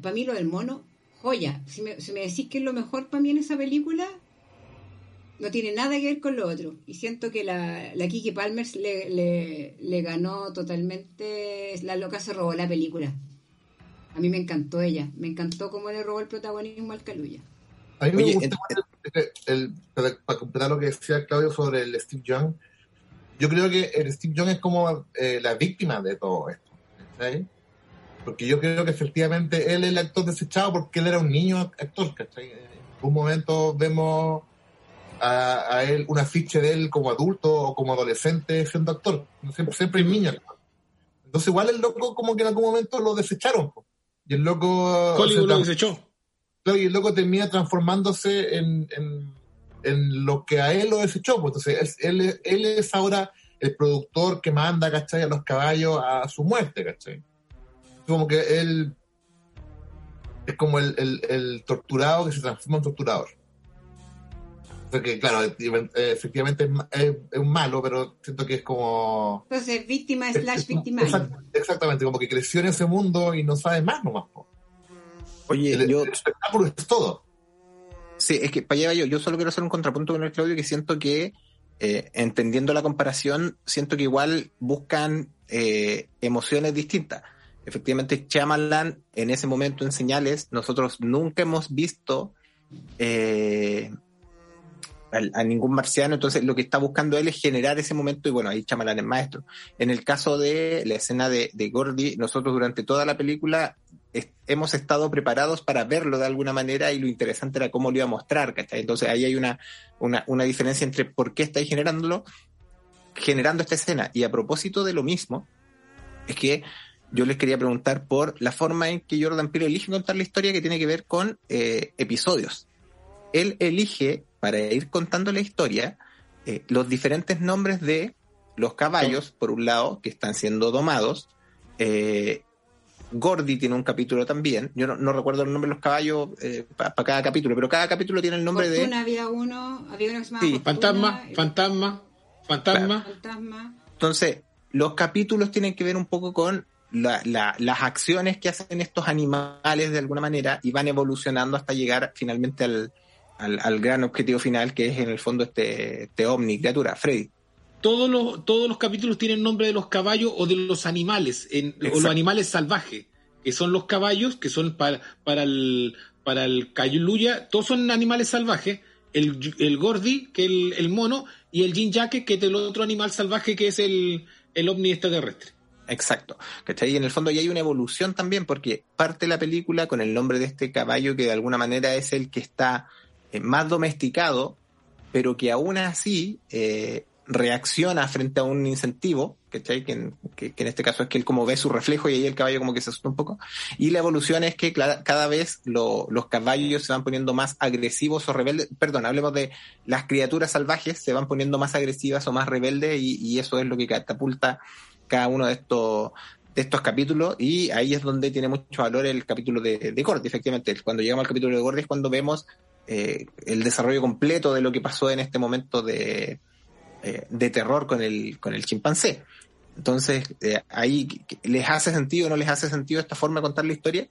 para mí lo del mono joya. Si me, si me decís que es lo mejor para mí en esa película no tiene nada que ver con lo otro. Y siento que la, la Kiki Palmer le, le, le ganó totalmente. La loca se robó la película. A mí me encantó ella. Me encantó cómo le robó el protagonismo al Caluya. A mí me Oye, gusta el- el- para, para completar lo que decía Claudio sobre el Steve Young. Yo creo que el Steve Young es como eh, la víctima de todo esto. Porque yo creo que efectivamente él es el actor desechado porque él era un niño actor. ¿cachai? En un momento vemos a, a él un afiche de él como adulto o como adolescente siendo actor. Siempre, siempre hay niños. Entonces igual el loco como que en algún momento lo desecharon. po. Y el loco... Hollywood lo desechó. Y el loco termina transformándose en, en, en lo que a él lo desechó. Entonces, él, él, él es ahora el productor que manda, ¿cachai? A los caballos a su muerte, ¿cachai? Como que él es como el, el, el torturado que se transforma en torturador. Porque, claro, eh, efectivamente es, un malo, pero siento que es como... Entonces, víctima slash. Exact- exactamente, como que creció en ese mundo y no sabe más nomás. po. oye, El, yo, el espectáculo es todo. Sí, es que para allá yo. Yo solo quiero hacer un contrapunto con el Claudio que siento que, eh, entendiendo la comparación, siento que igual buscan eh, emociones distintas. Efectivamente, Chamalan en ese momento en señales, nosotros nunca hemos visto eh, al- a, ningún marciano, entonces lo que está buscando él es generar ese momento y bueno, ahí Chamalan es maestro. En el caso de la escena de, de Gordy, nosotros durante toda la película hemos estado preparados para verlo de alguna manera y lo interesante era cómo lo iba a mostrar, ¿cachai? Entonces ahí hay una, una, una diferencia entre por qué estáis generándolo, generando esta escena. Y a propósito de lo mismo, es que yo les quería preguntar por la forma en que Jordan Peele elige contar la historia que tiene que ver con eh, episodios. Él elige, para ir contando la historia, eh, los diferentes nombres de los caballos, por un lado, que están siendo domados. Eh, Gordy tiene un capítulo también. Yo no, recuerdo el nombre de los caballos eh, para cada capítulo, pero cada capítulo tiene el nombre de. había uno, había uno que se llamaba sí, Fantasma, Fantasma, Fantasma. Fantasma. Entonces, los capítulos tienen que ver un poco con las acciones que hacen estos animales de alguna manera y van evolucionando hasta llegar finalmente al, al, gran objetivo final que es en el fondo este, este ovni, criatura, Freddy. Todos los, todos los capítulos tienen nombre de los caballos o de los animales, en, o los animales salvajes, que son los caballos, que son para, para el, para el Cayuluya, todos son animales salvajes, el, el Gordi, que es el, mono, y el Jinjake, que es el otro animal salvaje, que es el, el ovni extraterrestre. Exacto. ¿Cachai? Y en el fondo ya hay una evolución también, porque parte la película con el nombre de este caballo que de alguna manera es el que está eh, más domesticado, pero que aún así eh, reacciona frente a un incentivo, ¿cachai? Que, que, en este caso es que él como ve su reflejo y ahí el caballo como que se asusta un poco. Y la evolución es que cada vez los caballos se van poniendo más agresivos o rebeldes. Perdón, hablemos de las criaturas salvajes se van poniendo más agresivas o más rebeldes y, y eso es lo que catapulta cada uno de estos de estos capítulos y ahí es donde tiene mucho valor el capítulo de, de Gordy, efectivamente. Cuando llegamos al capítulo de Gordy es cuando vemos eh, el desarrollo completo de lo que pasó en este momento de, eh, de terror con el, con el chimpancé. Entonces, eh, ahí, ¿les hace sentido o no les hace sentido esta forma de contar la historia?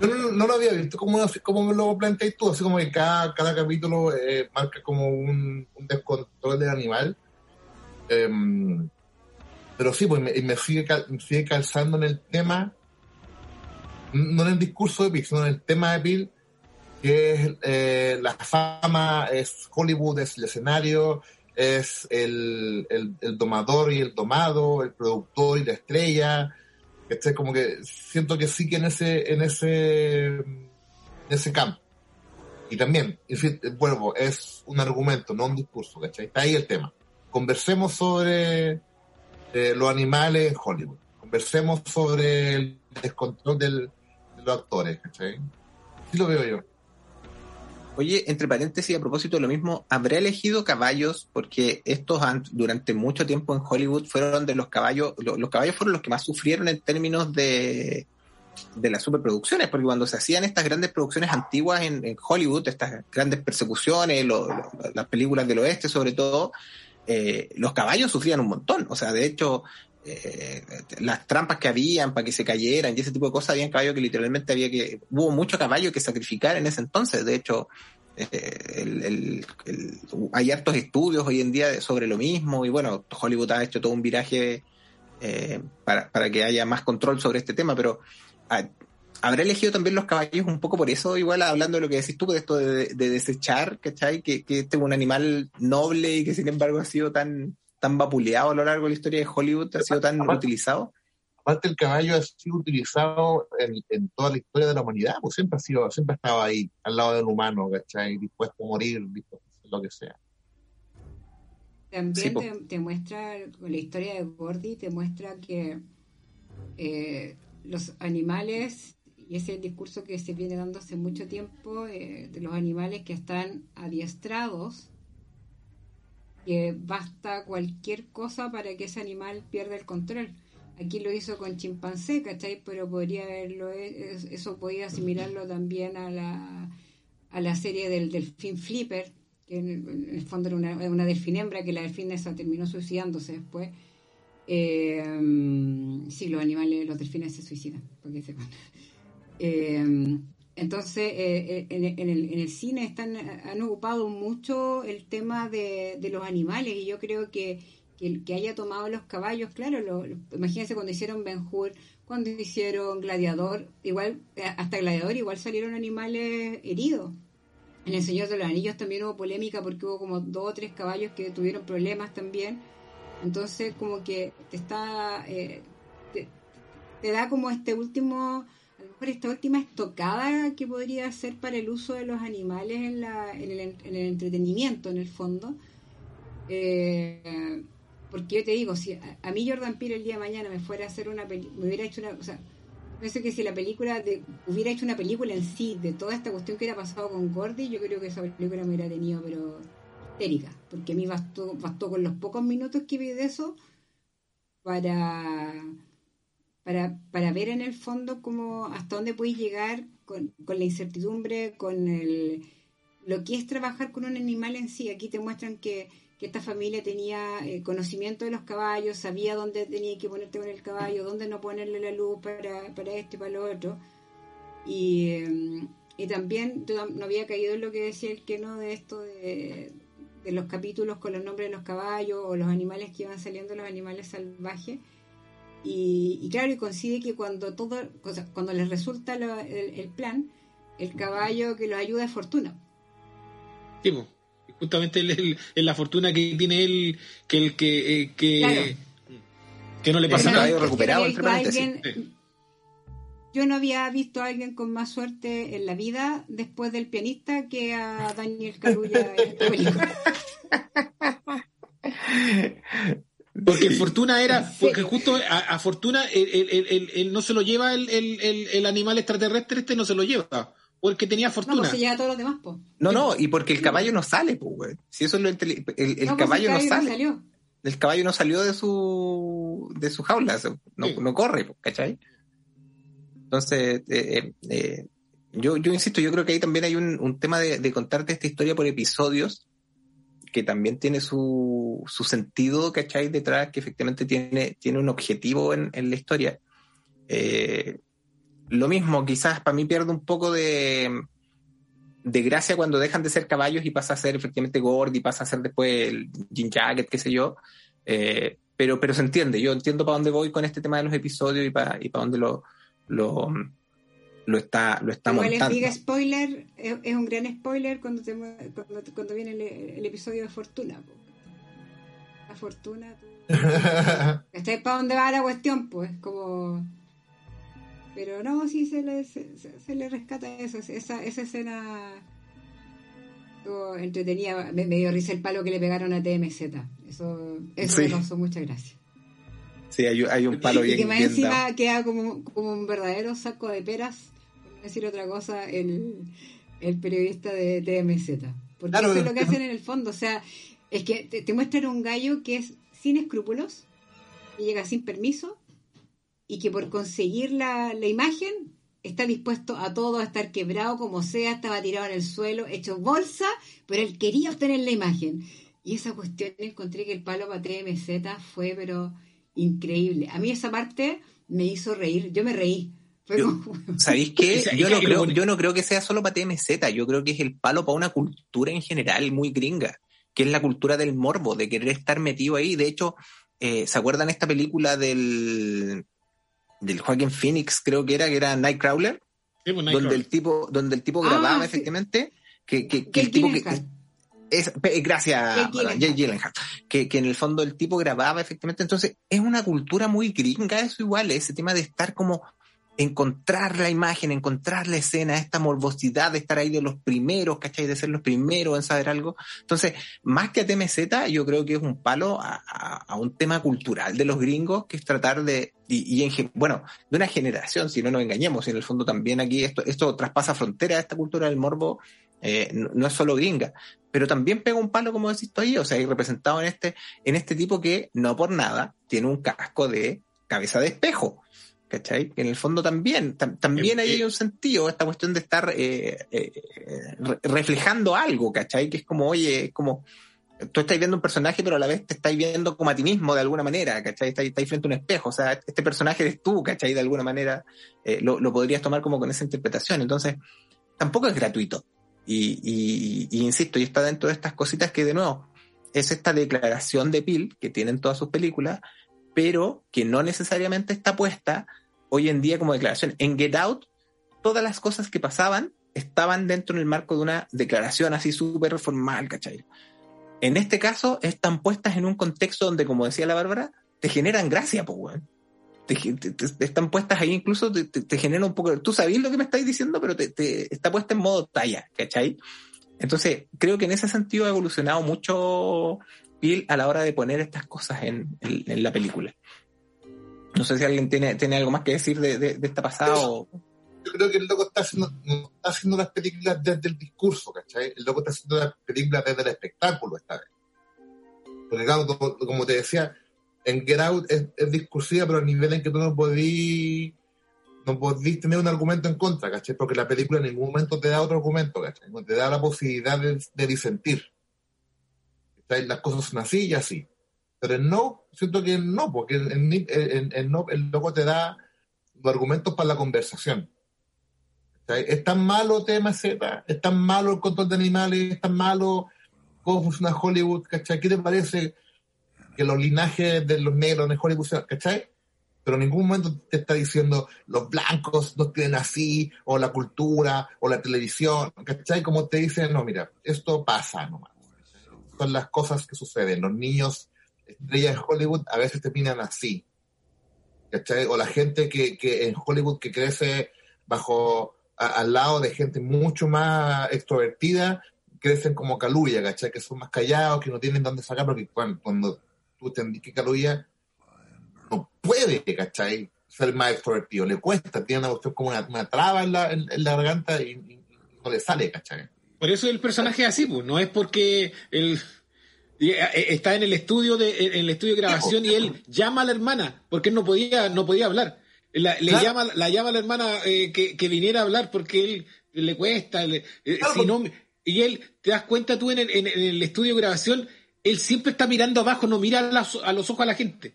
Yo no, lo había visto como, como lo planteas tú, así como que cada, cada capítulo marca como un, descontrol del animal. Em, pero sí, pues me, me sigue, sigue calzando en el tema, no en el discurso de Bill, sino en el tema de Bill, que es eh, la fama, es Hollywood, es el escenario, es el, el, domador y el domado, el productor y la estrella. Este, como que siento que sí que en ese, en ese, en ese campo. Y también, vuelvo, es un argumento, no un discurso, ¿cachai? Está ahí el tema. Conversemos sobre eh, los animales en Hollywood. Conversemos sobre el descontrol del, de los actores, ¿cachai? Sí lo veo yo. Oye, entre paréntesis, a propósito de lo mismo, ¿habrá elegido caballos? Porque estos durante mucho tiempo en Hollywood fueron de los caballos, los, caballos fueron los que más sufrieron en términos de, de las superproducciones, porque cuando se hacían estas grandes producciones antiguas en, Hollywood, estas grandes persecuciones, las películas del oeste sobre todo, eh, los caballos sufrían un montón. O sea, de hecho, eh, las trampas que habían para que se cayeran y ese tipo de cosas, habían caballos que literalmente había que, hubo mucho caballo que sacrificar en ese entonces. De hecho, eh, hay hartos estudios hoy en día sobre lo mismo y bueno, Hollywood ha hecho todo un viraje para, para, que haya más control sobre este tema, pero ah, habrá elegido también los caballos un poco por eso, igual hablando de lo que decís tú, de esto de, desechar, ¿cachai? Que, que este es un animal noble y que sin embargo ha sido tan, tan vapuleado a lo largo de la historia de Hollywood, ha sido tan utilizado. Aparte el caballo ha sido utilizado en, toda la historia de la humanidad, pues siempre ha sido, siempre ha estado ahí, al lado del humano, ¿cachai? Dispuesto a morir, dispuesto a hacer lo que sea. También te, muestra, con la historia de Gordy, te muestra que eh, los animales y ese es el discurso que se viene dando hace mucho tiempo eh, de los animales que están adiestrados, que basta cualquier cosa para que ese animal pierda el control. Aquí lo hizo con chimpancé, ¿cachai? Pero podría haberlo, eso podía asimilarlo también a la, a la serie del delfín Flipper, que en el, fondo era una, una delfinembra que la delfinesa terminó suicidándose después. Eh, sí, los animales, los delfines se suicidan, porque sepan. Eh, entonces, eh, eh, en, el, cine están, han ocupado mucho el tema de, los animales y yo creo que, que, que haya tomado los caballos, claro, lo, imagínense cuando hicieron Ben Hur, cuando hicieron Gladiador, igual, hasta Gladiador igual salieron animales heridos. En El Señor de los Anillos también hubo polémica porque hubo como dos o tres caballos que tuvieron problemas también. Entonces, como que te está, te da como este último por esta última estocada que podría ser para el uso de los animales en, la, en, el, en el entretenimiento, en el fondo. Eh, porque yo te digo, si a, mí Jordan Peele el día de mañana me fuera a hacer una película, me hubiera hecho una, o sea, Pienso que si la película de, hubiera hecho una película en sí de toda esta cuestión que hubiera pasado con Gordy, yo creo que esa película me hubiera tenido, pero histérica, porque a mí bastó, bastó con los pocos minutos que vi de eso para, para, para ver en el fondo cómo hasta dónde puedes llegar con, con la incertidumbre, con el, lo que es trabajar con un animal en sí. Aquí te muestran que que esta familia tenía eh, conocimiento de los caballos, sabía dónde tenía que ponerte con el caballo, dónde no ponerle la luz para, para esto y para lo otro. Y, eh, y también no había caído en lo que decía el que no de esto de, de, los capítulos con los nombres de los caballos o los animales que iban saliendo, los animales salvajes. Y, y claro, y coincide que cuando todo, cuando les resulta el, el, plan, el caballo que los ayuda es Fortuna. Sí, justamente es la fortuna que tiene él, que el que, eh, que, que, no le pasa nada. recuperado, yo no había visto a alguien con más suerte en la vida después del pianista que a Daniel Carulla en esta película. Porque Fortuna era, porque justo a, Fortuna él, no se lo lleva el, el, animal extraterrestre, este no se lo lleva. O el que tenía fortuna. No, pues se lleva todos los demás, po. No, no, y porque el caballo no sale, pues, güey. Si eso es lo el, el, no, caballo, pues el caballo no sale. salió. El caballo no salió de su de su jaula, no, no corre, ¿cachai? Entonces, eh, eh, eh, yo, yo insisto, yo creo que ahí también hay un, un tema de, de, contarte esta historia por episodios que también tiene su, su sentido, ¿cachai? Detrás, que efectivamente tiene, tiene un objetivo en, en la historia. Eh, lo mismo, quizás para mí pierde un poco de, de gracia cuando dejan de ser caballos y pasa a ser efectivamente Gordy, pasa a ser después el Jean Jacket, qué sé yo. Eh, pero, pero se entiende, yo entiendo para dónde voy con este tema de los episodios y para, y para dónde lo, lo, lo está, lo está Igual montando. les diga spoiler, es, un gran spoiler cuando, cuando, cuando, viene el, episodio de Fortuna. La Fortuna. ¿Estáis para dónde va la cuestión? Pues como pero no, sí se le, se, le rescata eso, esa, esa escena entretenida. Me, dio risa el palo que le pegaron a TMZ. Eso, eso me causó muchas gracias. Sí, hay, hay un palo y, bien. Y que más encima queda como, como un verdadero saco de peras, decir otra cosa, el, el periodista de TMZ. Porque eso es lo que hacen en el fondo. O sea, es que te, te muestran un gallo que es sin escrúpulos, y llega sin permiso, y que por conseguir la, la imagen está dispuesto a todo, a estar quebrado como sea, estaba tirado en el suelo, hecho bolsa, pero él quería obtener la imagen. Y esa cuestión encontré que el palo para TMZ fue, pero increíble. A mí esa parte me hizo reír, yo me reí. ¿Sabéis qué? Yo no, creo, yo no creo que sea solo para TMZ, yo creo que es el palo para una cultura en general muy gringa, que es la cultura del morbo, de querer estar metido ahí. De hecho, eh, ¿se acuerdan esta película del del Joaquin Phoenix, creo que era, que era Nightcrawler, pues, donde el tipo, donde el tipo grababa ah, efectivamente, que, que, que el tipo que es, gracias Jay Gyllenhaal, que, que en el fondo el tipo grababa efectivamente, entonces es una cultura muy gringa eso igual, ese tema de estar como encontrar la imagen, encontrar la escena, esta morbosidad de estar ahí de los primeros, ¿cachai? De ser los primeros en saber algo. Entonces, más que a TMZ, yo creo que es un palo a, un tema cultural de los gringos, que es tratar de, y, en, bueno, de una generación, si no nos engañemos, y en el fondo también aquí esto, esto traspasa frontera, esta cultura del morbo, eh, no, es solo gringa, pero también pega un palo, como decís tú ahí, o sea, hay representado en este, en este tipo que no por nada tiene un casco de cabeza de espejo. ¿Cachai? Que en el fondo también, también hay un sentido, esta cuestión de estar eh, eh, reflejando algo, ¿cachai? Que es como, oye, es como, tú estás viendo un personaje, pero a la vez te estás viendo como a ti mismo de alguna manera, ¿cachai? Estás, estás frente a un espejo, o sea, este personaje eres tú, ¿cachai? De alguna manera eh, lo, lo, podrías tomar como con esa interpretación, entonces tampoco es gratuito. Y, y, y, insisto, y está dentro de estas cositas que de nuevo es esta declaración de Pil que tienen todas sus películas, pero que no necesariamente está puesta hoy en día como declaración. En Get Out, todas las cosas que pasaban estaban dentro del marco de una declaración así súper formal, ¿cachai? En este caso, están puestas en un contexto donde, como decía la Bárbara, te generan gracia, pues, weón. Te, están puestas ahí incluso, te, te, un poco, tú sabes lo que me estáis diciendo, pero te, está puesta en modo talla, ¿cachai? Entonces, creo que en ese sentido ha evolucionado mucho a la hora de poner estas cosas en, la película. No sé si alguien tiene, tiene algo más que decir de, de, de esta pasada o... Yo creo que el loco está haciendo, está haciendo las películas desde el discurso, ¿cachai? El loco está haciendo las películas desde el espectáculo esta vez. Porque claro, como, como te decía, en Get Out es, es discursiva, pero a nivel en que tú no podís no podís tener un argumento en contra, ¿cachai? Porque la película en ningún momento te da otro argumento, ¿cachai? Te da la posibilidad de, de disentir. ¿cachai? Las cosas son así y así. Pero en no, siento que no, porque en, en, en- en no, el loco te da argumentos para la conversación. ¿cachai? Es tan malo tema Z, es tan malo el control de animales, es tan malo cómo funciona Hollywood, ¿cachai? ¿Qué te parece que los linajes de los negros en Hollywood, ¿cachai? Pero en ningún momento te está diciendo los blancos no tienen así, o la cultura, o la televisión, ¿cachai? Como te dicen, no, mira, esto pasa nomás. Son las cosas que suceden. Los niños estrellas de Hollywood a veces terminan así. ¿Cachai? O la gente que, que en Hollywood que crece bajo, al lado de gente mucho más extrovertida, crecen como Caluya, ¿cachai? Que son más callados, que no tienen dónde sacar, porque cuando, cuando tú te que Caluya no puede, ¿cachai? Ser más extrovertido, le cuesta, tiene una cuestión como una, una traba en la, en, la garganta y, no le sale, ¿cachai? Por eso el personaje es así, pues. No es porque eh, está en el estudio de en el estudio de grabación y él llama a la hermana porque él no podía no podía hablar. La, le Claro. llama la llama a la hermana eh, que, que viniera a hablar porque él le cuesta. le- eh, Claro, si no, y él te das cuenta tú en el, en, en el estudio de grabación él siempre está mirando abajo, no mira a, las- a los ojos a la gente.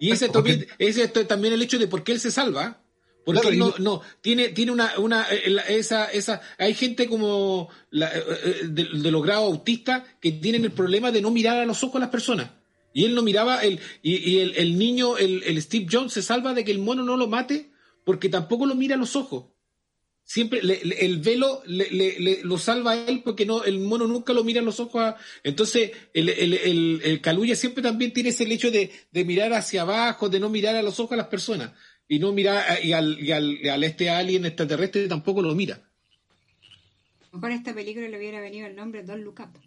Y ese, también, ese es también el hecho de por qué él se salva. Porque Claro, él y no, no, tiene, tiene una, una, eh, la- esa, esa, hay gente como la, eh, eh, de, de los grados autistas que tienen el problema de no mirar a los ojos a las personas. Y él no miraba, el, y, y el, el niño, el, el Steve Jones se salva de que el mono no lo mate porque tampoco lo mira a los ojos. Siempre le- le- el velo le, le- le- lo salva a él porque no, el mono nunca lo mira a los ojos. a- entonces, el, el, el, el Caluya siempre también tiene ese hecho de, de mirar hacia abajo, de no mirar a los ojos a las personas. Y no mirar, a- y al, y al, y al este alien extraterrestre tampoco lo mira. Mejor a esta película le hubiera venido el nombre Don't Look Up.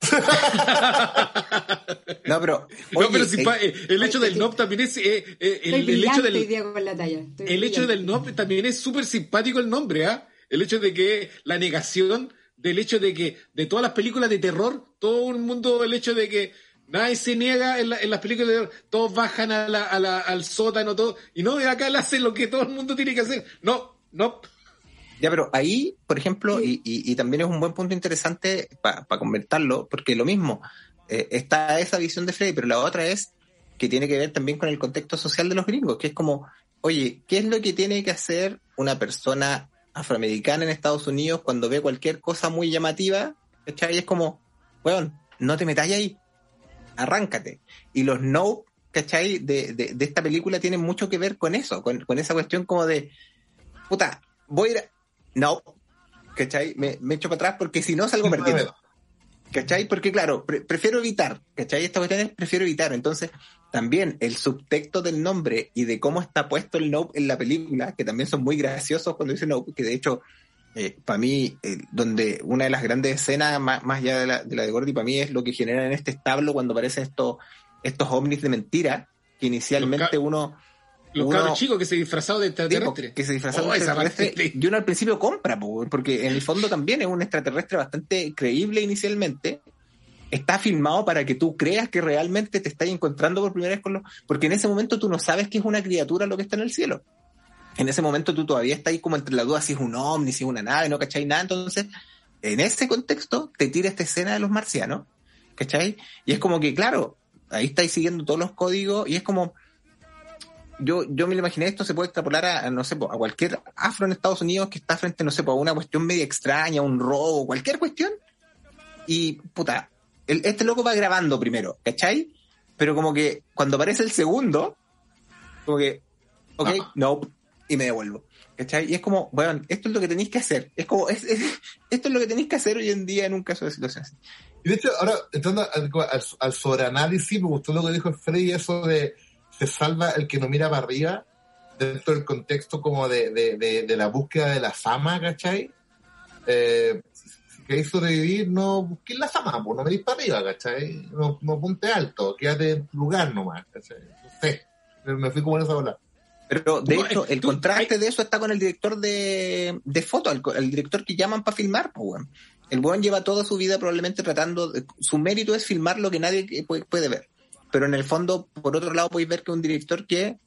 No, pero... no, oye, pero si eh, eh, el hecho del NOP también es, eh, eh, el, el hecho del, la talla. Estoy el hecho del nombre también es súper simpático el nombre, ¿ah? El hecho de que la negación del hecho de que de todas las películas de terror, todo el mundo, el hecho de que nadie se niega en, la- en las películas de todos bajan a la- a la- al sótano, todo, y no, y acá le hacen lo que todo el mundo tiene que hacer. No, no. Ya, pero ahí, por ejemplo, y, y- y también es un buen punto interesante para comentarlo, porque lo mismo, eh, está esa visión de Freddy, pero la otra es que tiene que ver también con el contexto social de los gringos, que es como, oye, ¿qué es lo que tiene que hacer una persona afroamericana en Estados Unidos cuando ve cualquier cosa muy llamativa? ¿Cachai? Y es como, weón, no te metáis ahí, arráncate. Y los no, ¿cachai? De, de, de esta película tienen mucho que ver con eso, con, con esa cuestión como de, puta, voy a ir a... No, ¿cachai? Me, me echo para atrás porque si no salgo perdiendo. ¿Cachai? Porque claro, pre- prefiero evitar, ¿cachai? Esta cuestión es prefiero evitar. Entonces, también el subtexto del nombre y de cómo está puesto el Nope en la película, que también son muy graciosos cuando dicen Nope, que de hecho, eh, para mí, eh, donde una de las grandes escenas, más, más allá de la, de la de Gordy, para mí es lo que genera en este establo cuando aparecen estos, estos ovnis de mentira, que inicialmente Los uno... Los uno- cabros chicos que se disfrazaron de Tipo, extraterrestre. que se disfrazaron Oh, de extraterrestre. Y uno al principio compra, po, porque en el fondo también es un extraterrestre bastante creíble inicialmente. Está filmado para que tú creas que realmente te estás encontrando por primera vez con los... Porque en ese momento tú no sabes que es una criatura lo que está en el cielo. En ese momento tú todavía estás ahí como entre la duda si es un ovni, si es una nave, no cachai nada. Entonces, en ese contexto te tira esta escena de los marcianos, ¿cachai? Y es como que, claro, ahí estáis siguiendo todos los códigos y es como yo, yo me lo imaginé, esto se puede extrapolar a, no sé, a cualquier afro en Estados Unidos que está frente, no sé, a una cuestión media extraña, un robo, cualquier cuestión. Y, puta, el- este loco va grabando primero, ¿cachai? Pero como que cuando aparece el segundo, como que, ok, no, y me devuelvo. ¿Cachai? Y es como, bueno, esto es lo que tenéis que hacer. Es como, es, es- esto es lo que tenéis que hacer hoy en día en un caso de situación así. Y de hecho, ahora, entrando al, al, al sobreanálisis, me gustó lo que dijo Freddy, eso de se salva el que no mira para arriba, dentro del contexto como de, de, de, de la búsqueda de la fama, ¿cachai? Eh, queréis sobrevivir, no busquéis la fama, pues no miréis para arriba, ¿cachai? No, no ponte alto, quédate en tu lugar nomás, ¿cachai? No sé. Me, fui como en esa ola. Pero de hecho, el tú- contraste de eso está con el director de, de foto, el, el director que llaman para filmar, pues, weón. El weón lleva toda su vida probablemente tratando, de- su mérito es filmar lo que nadie puede, puede ver. Pero en el fondo, por otro lado, podéis ver que es un director que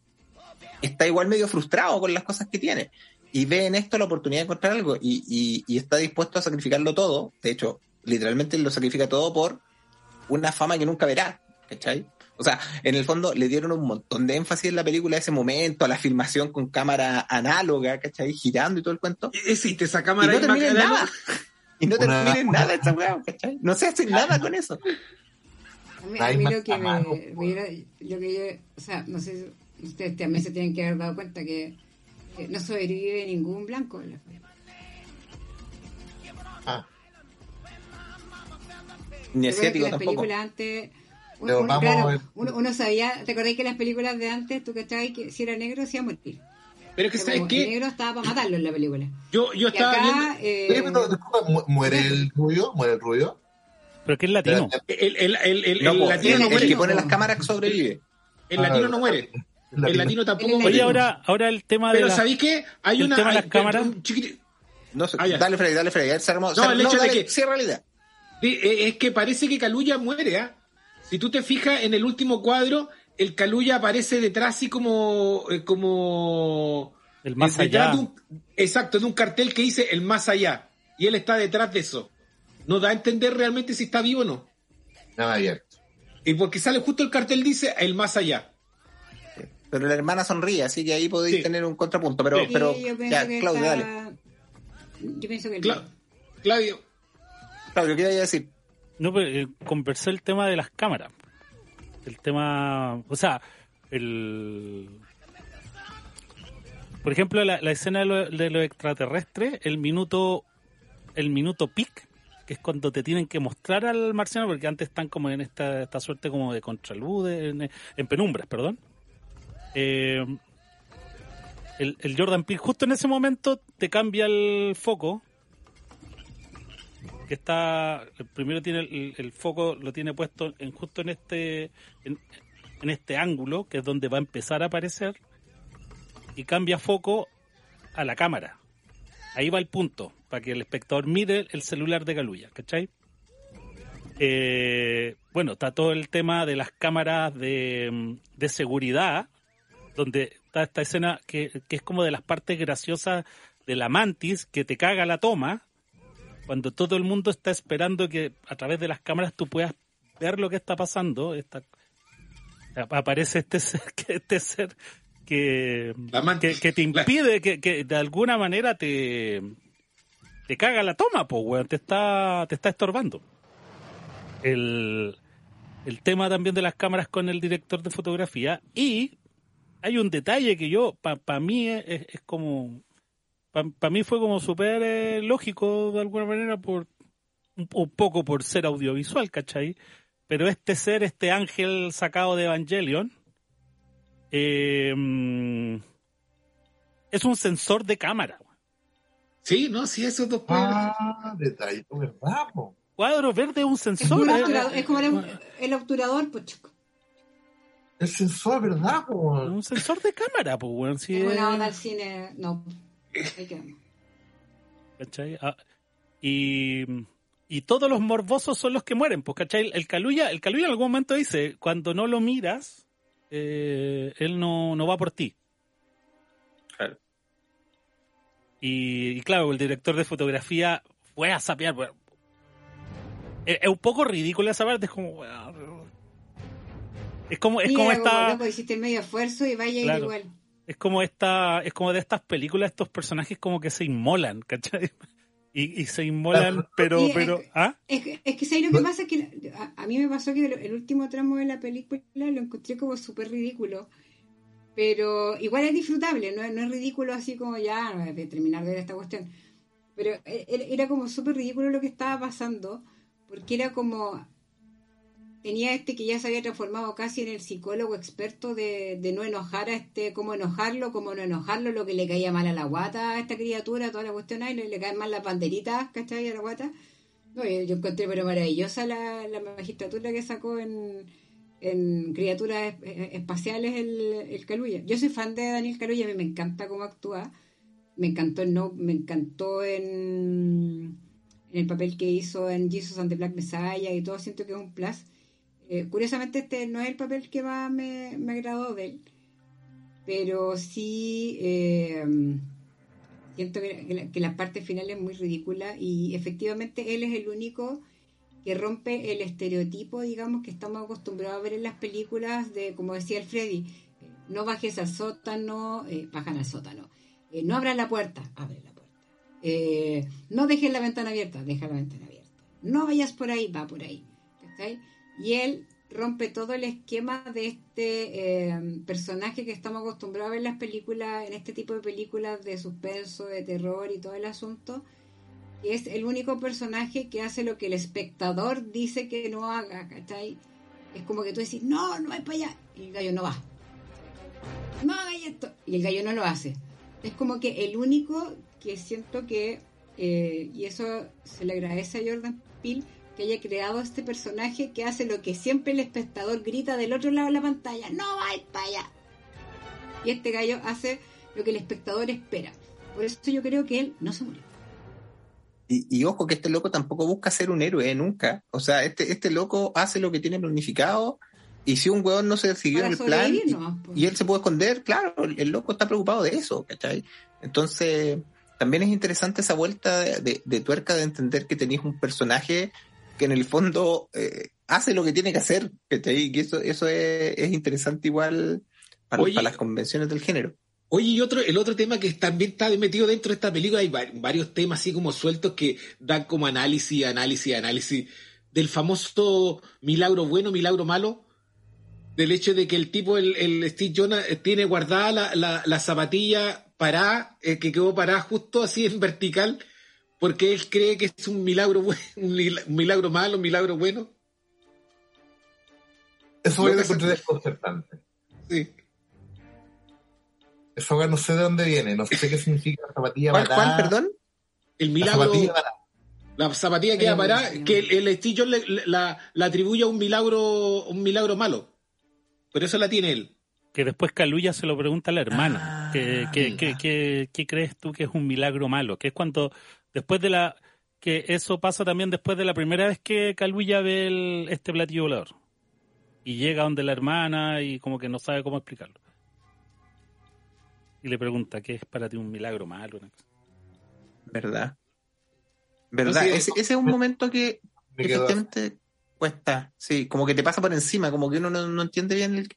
está igual medio frustrado con las cosas que tiene. Y ve en esto la oportunidad de encontrar algo y, y, y está dispuesto a sacrificarlo todo. De hecho, literalmente lo sacrifica todo por una fama que nunca verá. ¿Cachai? O sea, en el fondo le dieron un montón de énfasis en la película a ese momento, a la filmación con cámara análoga, ¿cachai? Girando y todo el cuento. Existe esa Y cámara no ahí termina en nada. Y no termina en nada esta weá, ¿cachai? No se hace nada con eso. A mí, a mí lo que me, me- lo que yo, o sea, no sé si ustedes también se tienen que haber dado cuenta que, que no sobrevive ningún blanco en la película. Ah, Ni asiático las tampoco. películas antes, uno, Pero uno- vamos claro, a ver. uno, uno sabía, ¿te acordás que las películas de antes, tú cachabas que si era negro se iba a morir? Pero es que, ¿sabes qué? El negro estaba para matarlo en la película. Yo, yo estaba acá, viendo. eh, pero, disculpa, ¿muere el rubio? ¿Muere el rubio? Pero que es latino. El, el, el, el, No, el latino el, no el muere. que pone las cámaras sobrevive. El latino Ah, no muere. El latino tampoco El muere. Oye, ahora, ahora el tema de Pero la- ¿sabéis qué? Hay el una. tema de hay- las cámaras. un No sé, Ah, dale Freddy, dale Freddy. cerramos- No, cer- el hecho de dale, que- Sí, realidad. Es que parece que Caluya muere, ¿ah? Si tú te fijas en el último cuadro, el Caluya aparece detrás así como... eh, como el más allá. de un- exacto, de un cartel que dice el más allá. Y él está detrás de eso. No da a entender realmente si está vivo o no. Nada abierto. Y porque sale justo el cartel dice el más allá. Pero la hermana sonríe, así que ahí podéis Sí. tener un contrapunto. Pero, Sí. pero ya, Claudio, está- dale. Yo pienso que el Cla- Claudio, Claudio, ¿qué iba a decir? No, pero eh, conversé el tema de las cámaras. El tema, o sea, el... Por ejemplo, la, escena de lo, de lo extraterrestre, el minuto, el minuto pic, que es cuando te tienen que mostrar al marciano, porque antes están como en esta, esta suerte como de contraluz, en, en penumbras, perdón. Eh, el, el Jordan Peele justo en ese momento te cambia el foco que está primero tiene el, foco lo tiene puesto en justo en este en, en este ángulo que es donde va a empezar a aparecer y cambia foco a la cámara ahí va el punto para que el espectador mire el celular de Galuya ¿cachai? Eh, bueno está todo el tema de las cámaras de, de seguridad donde está esta escena que, que es como de las partes graciosas de la mantis que te caga la toma cuando todo el mundo está esperando que a través de las cámaras tú puedas ver lo que está pasando, esta- aparece este ser, que, este ser que, que, que te impide, que, que de alguna manera te, te caga la toma, pues, weón, te está, te está estorbando. El, el tema también de las cámaras con el director de fotografía y hay un detalle que yo, para mí es, es- es como para mí fue como súper eh, lógico de alguna manera por un, un poco por ser audiovisual, ¿cachai? Pero este ser, este ángel sacado de Evangelion, eh, es un sensor de cámara. sí, no, sí, esos dos pueden- Ah, detallito, ¿verdad? po? Cuadro verde es un Es sensor. un eh, obturador, es como el, el obturador, pues chico. El sensor, ¿verdad? po? un sensor de cámara, pues, weón. sí, Es una eh, onda al cine, no. Ah, y, y todos los morbosos son los que mueren, pues, ¿cachai? El Caluya, el Caluya en algún momento dice, cuando no lo miras, eh, él no, no va por ti. Claro. Y, y claro, el director de fotografía fue a sapear. weón. Es, es un poco ridículo esa parte, es como... Es como, es como esta... loco, hiciste medio esfuerzo y vaya a ir Claro. igual. Es como esta, es como de estas películas, estos personajes como que se inmolan, ¿cachai? Y, y se inmolan, pero, pero, es- ¿ah? Es que, es que ¿sabes lo que pasa? Es que a, a mí me pasó que el, el último tramo de la película lo encontré como súper ridículo. Pero igual es disfrutable, no, es- no es ridículo así como ya de terminar de ver esta cuestión. Pero e- era, era como súper ridículo lo que estaba pasando, porque era como. Tenía este que ya se había transformado casi en el psicólogo experto de, de no enojar a este, cómo enojarlo, cómo no enojarlo, lo que le caía mal a la guata a esta criatura, toda la cuestión ahí, le, caen mal las banderitas, ¿cachai? A la guata. No, yo, encontré pero maravillosa la, la magistratura que sacó en, en criaturas es- es- espaciales el, el Kaluuya. Yo soy fan de Daniel Kaluuya, a mí me encanta cómo actúa. Me encantó en No, me encantó en, en el papel que hizo en Jesus and the Black Messiah y todo, siento que es un plus. Eh, curiosamente este no es el papel que más me, me agradó de él, pero sí eh, siento que, la, parte final es muy ridícula y efectivamente él es el único que rompe el estereotipo, digamos, que estamos acostumbrados a ver en las películas de, como decía el Freddy, eh, no bajes al sótano, eh, bajan al sótano. No abras la puerta, abre la puerta. No dejes la ventana abierta, deja la ventana abierta. No vayas por ahí, va por ahí. ¿cachai? Y él rompe todo el esquema de este eh, personaje que estamos acostumbrados a ver en las películas, en este tipo de películas de suspenso, de terror y todo el asunto es el único personaje que hace lo que el espectador dice que no haga, ¿cachai? Es como que tú decís, no, no es para allá, y el gallo no va. No hagáis esto, y el gallo no lo hace. Es como que el único que siento que, eh, y eso se le agradece a Jordan Peele, que haya creado este personaje que hace lo que siempre el espectador grita del otro lado de la pantalla, no vais para allá. Y este gallo hace lo que el espectador espera. Por eso yo creo que él no se murió. Y, y ojo que este loco tampoco busca ser un héroe, nunca. O sea, este, este loco hace lo que tiene planificado y si un weón no se siguió en el plan y, pues. él se puede esconder, claro, el, el loco está preocupado de eso, ¿cachai? Entonces, también es interesante esa vuelta de, de- de tuerca de entender que tenéis un personaje que en el fondo eh, hace lo que tiene que hacer, ¿cachai? Y que eso, eso es, es interesante igual para, Oye. para las convenciones del género. Oye, y otro, el otro tema que también está metido dentro de esta película, hay va- varios temas así como sueltos que dan como análisis, análisis, análisis del famoso milagro bueno, milagro malo, del hecho de que el tipo, el, el Steve Jonas, eh, tiene guardada la, la, la zapatilla parada, eh, que quedó parada justo así en vertical, porque él cree que es un milagro bueno, un mila- un milagro malo, un milagro bueno. Eso encontré desconcertante. Sí. Weá no sé de dónde viene, no sé qué significa la zapatilla ¿Cuál, parada. cuál, perdón? El La milagro. zapatilla parada. La zapatilla queda parada, que el, el Steve Jobs la, la atribuye a un milagro, un milagro malo. Pero eso la tiene él. Que después Caluya se lo pregunta a la hermana. Ah, que, que- ¿Qué crees tú que es un milagro malo? Que es cuando, después de la. Que eso pasa también después de la primera vez que Caluya ve el- este platillo volador. Y llega donde la hermana y como que no sabe cómo explicarlo. Y le pregunta, ¿qué es para ti un milagro malo? Una cosa. ¿Verdad? ¿Verdad? No, sí, ese, ese es un momento que efectivamente cuesta. Sí, como que te pasa por encima, como que uno no, no entiende bien el-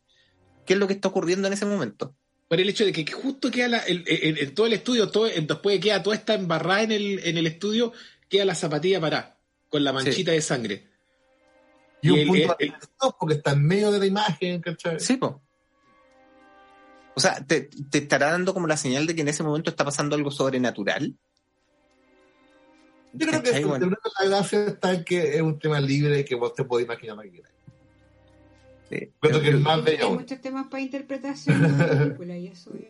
qué es lo que está ocurriendo en ese momento. Por el hecho de que justo queda la, el- todo el estudio, todo, después de que queda toda esta embarrada en el, en el estudio, queda la zapatilla parada, con la manchita de sangre. Y Y un el- punto el- de atención porque está en medio de la imagen, ¿cachai? Sí, po. O sea, te, te estará dando como la señal de que en ese momento está pasando algo sobrenatural. Yo creo que ¿Cachai? esto- Bueno, yo creo que la gracia está en que es un tema libre que vos te podés imaginar lo que quieras. Sí. Creo que es más Hay bello muchos temas para interpretación de la película y eso es...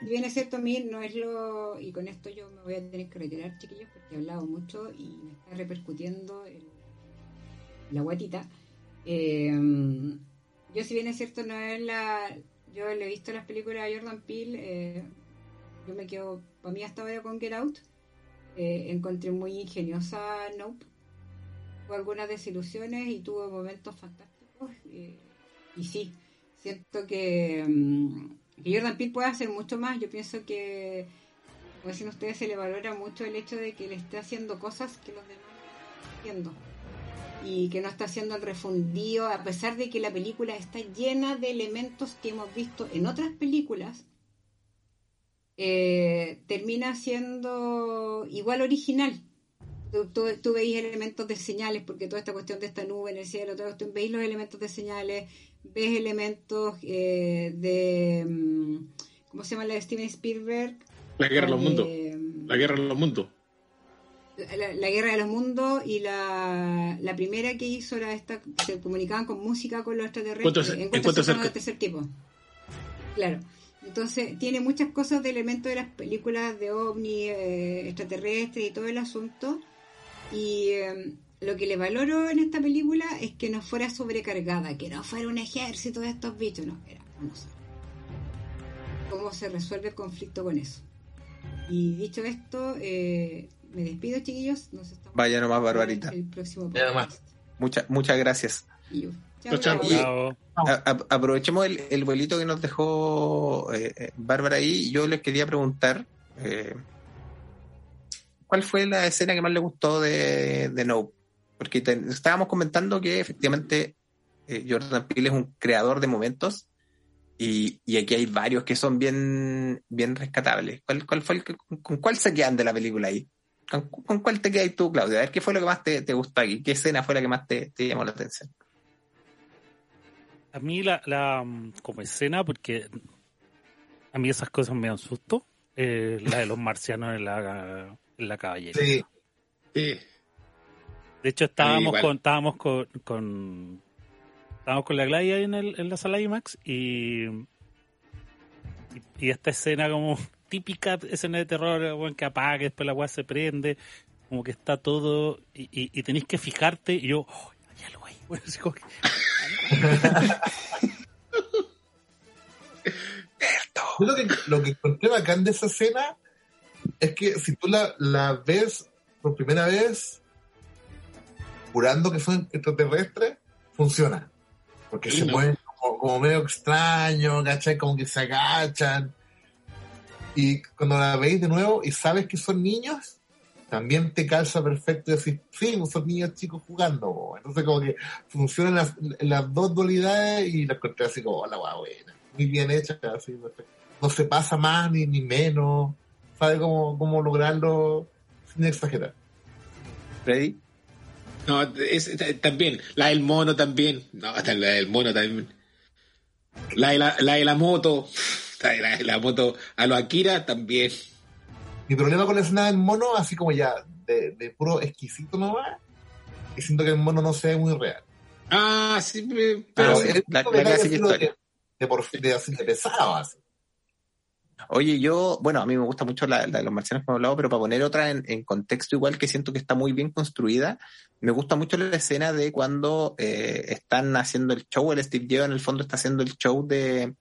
Si bien es cierto, a mí no es lo... Y con esto yo me voy a tener que retirar, chiquillos, porque he hablado mucho y me está repercutiendo en la guatita. Eh, yo si bien es cierto, no es la... Yo le he visto las películas de Jordan Peele, eh, yo me quedo, para mí hasta ahora con Get Out, eh, encontré muy ingeniosa Nope, tuvo algunas desilusiones y tuvo momentos fantásticos. Eh, y sí, siento que, mm, que Jordan Peele puede hacer mucho más. Yo pienso que, como dicen ustedes, se le valora mucho el hecho de que le esté haciendo cosas que los demás no están haciendo. Y que no está haciendo el refundido, a pesar de que la película está llena de elementos que hemos visto en otras películas, eh, termina siendo igual original. Tú, tú, tú veis elementos de señales, porque toda esta cuestión de esta nube en el cielo, todo esto, veis los elementos de señales, ves elementos eh, de. mm, ¿Cómo se llama la de Steven Spielberg? La guerra de los de, mundos. La guerra de los mundos. la, la guerra de los mundos y la, la primera que hizo era esta se comunicaban con música con los extraterrestres cercanos cerca- del tercer tipo claro entonces tiene muchas cosas de elementos de las películas de ovni eh, extraterrestres y todo el asunto y eh, lo que le valoro en esta película es que no fuera sobrecargada, que no fuera un ejército de estos bichos, no, era uno solo. ¿Cómo se resuelve el conflicto con eso? Y dicho esto, eh, me despido, chiquillos. Nos estamos Vaya nomás, Barbarita. El próximo Ya nomás. podcast. Muchas muchas gracias. Y yo. Chao, Chao, chao. chao. Chao. A- a- aprovechemos el, el vuelito que nos dejó eh, eh, Bárbara ahí. Yo les quería preguntar eh, cuál fue la escena que más le gustó de, de Nope. Porque estábamos comentando que efectivamente eh, Jordan Peele es un creador de momentos y, y aquí hay varios que son bien, bien rescatables. ¿Cuál, cuál fue con, cuál se quedan de la película ahí? ¿Con, cuál te quedas tú, Claudia? A ver, ¿qué fue lo que más te, te gustó aquí? ¿Qué escena fue la que más te, te llamó la atención? A mí la, la mm, como escena, porque a mí esas cosas me dan susto, eh, la de los marcianos en la, la caballería. Sí, Sí. De hecho, estábamos con, estábamos con, con estábamos con la Glaya ahí en, el, en la sala IMAX y, y, y esta escena como típica escena de terror, weón, que apaga, después la weá se prende, como que está todo y, y, y tenéis que fijarte y yo, oh, hay algo ahí. Bueno, así como que- Yo lo que, lo que encontré bacán de esa escena es que si tú la, la ves por primera vez, jurando que son extraterrestres, funciona. Porque Sí, se ¿no? mueven como, como medio extraño, ¿cachai? Como que se agachan. Y cuando la veis de nuevo y sabes que son niños, también te calza perfecto y decir, sí, pues son niños chicos jugando. Entonces como que funcionan las, las dos dualidades y la encontré así como, la buena. Muy bien hecha, así. No se pasa más ni, ni menos. Sabe cómo, cómo lograrlo sin exagerar. Freddy. No, es, también. La del mono también. No, hasta la del mono también. La de la, la, de la moto. La de la, moto a los Akira también. Mi problema con la escena del mono, así como ya de, de puro exquisito nomás, y siento que el mono no se ve muy real. Ah, sí, me- Pero pero. es la- la clásica historia. De, de, por, de, así de pesado, así. Oye, yo, bueno, a mí me gusta mucho la, de los marcianos que hemos hablado, pero para poner otra en, contexto igual que siento que está muy bien construida, me gusta mucho la escena de cuando eh, están haciendo el show, el Steve Jobs en el fondo está haciendo el show de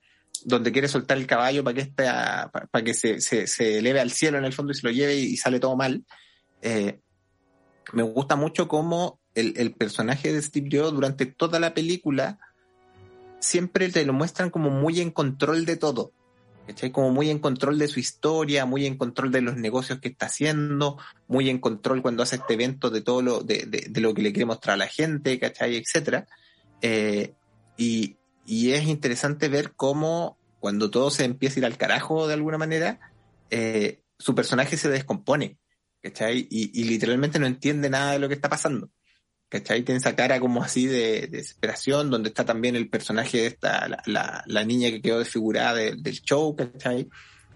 donde quiere soltar el caballo para que esta, para, que se, se, eleve al cielo en el fondo y se lo lleve y, y sale todo mal. Eh, me gusta mucho cómo el, el personaje de Steve Jobs durante toda la película siempre te lo muestran como muy en control de todo. ¿Cachai? Como muy en control de su historia, muy en control de los negocios que está haciendo, muy en control cuando hace este evento de todo lo, de, de, lo que le quiere mostrar a la gente, ¿cachai? Etcétera. Eh, y, y es interesante ver cómo cuando todo se empieza a ir al carajo de alguna manera, eh, su personaje se descompone, ¿cachai? Y literalmente no entiende nada de lo que está pasando. ¿Cachai? Tiene esa cara como así de, de desesperación, donde está también el personaje de esta, la, la, la niña que quedó desfigurada de- del show, ¿cachai?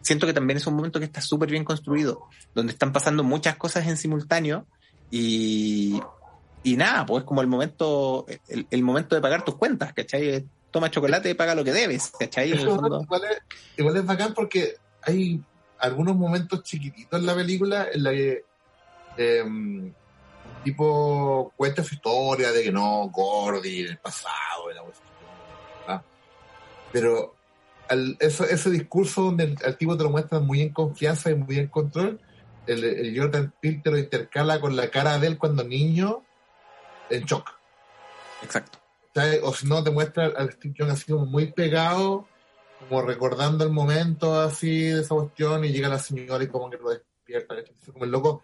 Siento que también es un momento que está súper bien construido, donde están pasando muchas cosas en simultáneo y, y nada, pues es como el momento, el, el momento de pagar tus cuentas, ¿cachai? Toma chocolate y paga lo que debes, ¿cachai? En el Eso fondo- igual, es, igual es bacán porque hay algunos momentos chiquititos en la película en la que em, tipo cuenta su historia de que no, Gordy, en el pasado, la ¿verdad? Pero al- eso, ese discurso donde el, al tipo te lo muestra muy en confianza y muy en control, el, el Jordan Peele te lo intercala con la cara de él cuando niño en shock. Exacto. ¿sabes? O si no, te muestra al Steve Jobs así como muy pegado, como recordando el momento así de esa cuestión, y llega la señora y como que lo despierta. como el loco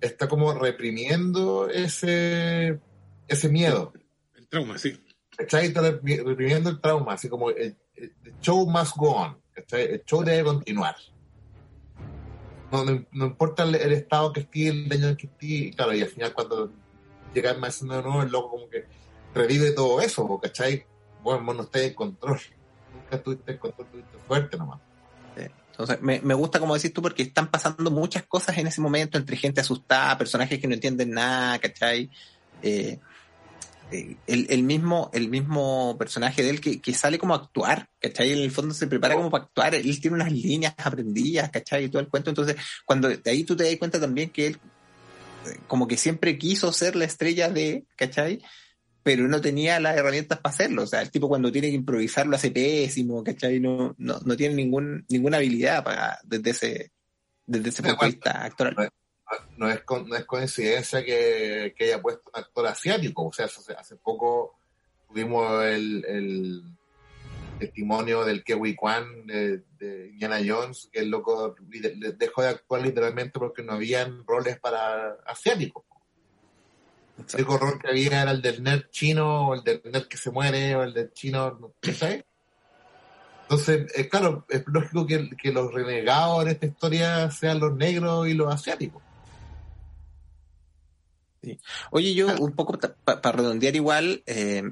está como reprimiendo ese, ese miedo. El trauma, sí. ¿cachai? Está repri- reprimiendo el trauma, así como el, show must go on, ¿cachai? El show debe continuar. No, no, no importa el, el estado que esté, el daño en que esté, y claro, y al final cuando llega el maestro de nuevo, el loco como que revive todo eso, ¿cachai? Bueno, no estés en control. Nunca estuviste en control, tuviste suerte nomás. Entonces, me, gusta como decís tú porque están pasando muchas cosas en ese momento entre gente asustada, personajes que no entienden nada, ¿cachai? Eh, eh, el, mismo, el mismo personaje de él que, que sale como a actuar, ¿cachai? En el fondo se prepara como para actuar, él tiene unas líneas aprendidas, ¿cachai? Y todo el cuento. Entonces, cuando de ahí tú te das cuenta también que él como que siempre quiso ser la estrella de, ¿cachai? Pero no tenía las herramientas para hacerlo. O sea, el tipo cuando tiene que improvisar lo hace pésimo, ¿cachai? No, no, no tiene ningún, ninguna habilidad para, desde ese, desde ese punto de vista actoral. No es, no es coincidencia que, que haya puesto un actor asiático. O sea, hace, hace poco tuvimos el, el testimonio del Kewi Kwan de, de, Indiana Jones, que el loco dejó de actuar literalmente porque no habían roles para asiáticos. El único rol que había era el del nerd chino, o el del nerd que se muere, o el del chino, ¿sabes? Entonces, eh, claro, es lógico que, que, los renegados en esta historia sean los negros y los asiáticos. Sí. Oye, yo un poco para redondear igual, eh,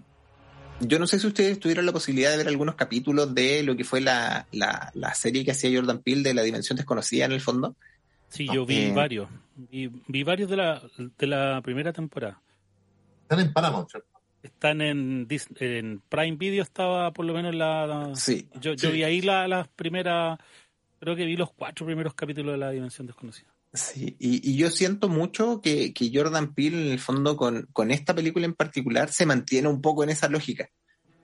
yo no sé si ustedes tuvieron la posibilidad de ver algunos capítulos de lo que fue la, la, la serie que hacía Jordan Peele de la Dimensión Desconocida en el fondo. Sí, yo vi eh, varios. Vi, vi, varios de la, de la primera temporada. Están en Paramount, ¿cierto? Están en, en Prime Video, estaba por lo menos la... sí. Yo, yo sí. vi ahí las la primeras... Creo que vi los cuatro primeros capítulos de la Dimensión Desconocida. Sí, y, y, yo siento mucho que, que, Jordan Peele, en el fondo, con, con, esta película en particular, se mantiene un poco en esa lógica.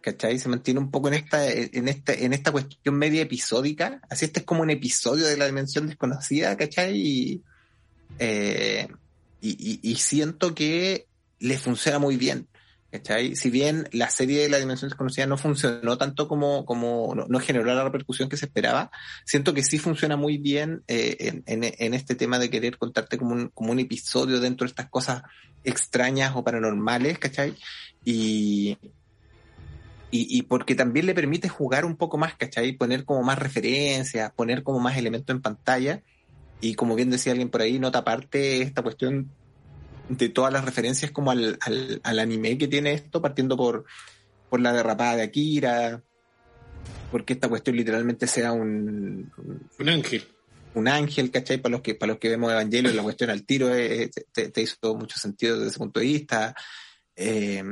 ¿Cachai? Se mantiene un poco en esta, en esta, en esta cuestión media episódica. Así este es como un episodio de la dimensión desconocida, ¿cachai? Y, eh, y, y siento que le funciona muy bien. ¿Cachai? Si bien la serie de la dimensión desconocida no funcionó tanto como, como no, generó la repercusión que se esperaba, siento que sí funciona muy bien eh, en, en, en, este tema de querer contarte como un, como un episodio dentro de estas cosas extrañas o paranormales, ¿cachai? Y, y, y, porque también le permite jugar un poco más, ¿cachai? Poner como más referencias, poner como más elementos en pantalla. Y como bien decía alguien por ahí, nota aparte esta cuestión de todas las referencias como al, al, al, anime que tiene esto, partiendo por, por la derrapada de Akira, porque esta cuestión literalmente sea un, un, un ángel. Un ángel, ¿cachai? Para los que, para los que vemos Evangelio, la cuestión al tiro eh, te, te, hizo mucho sentido desde ese punto de vista. Eh,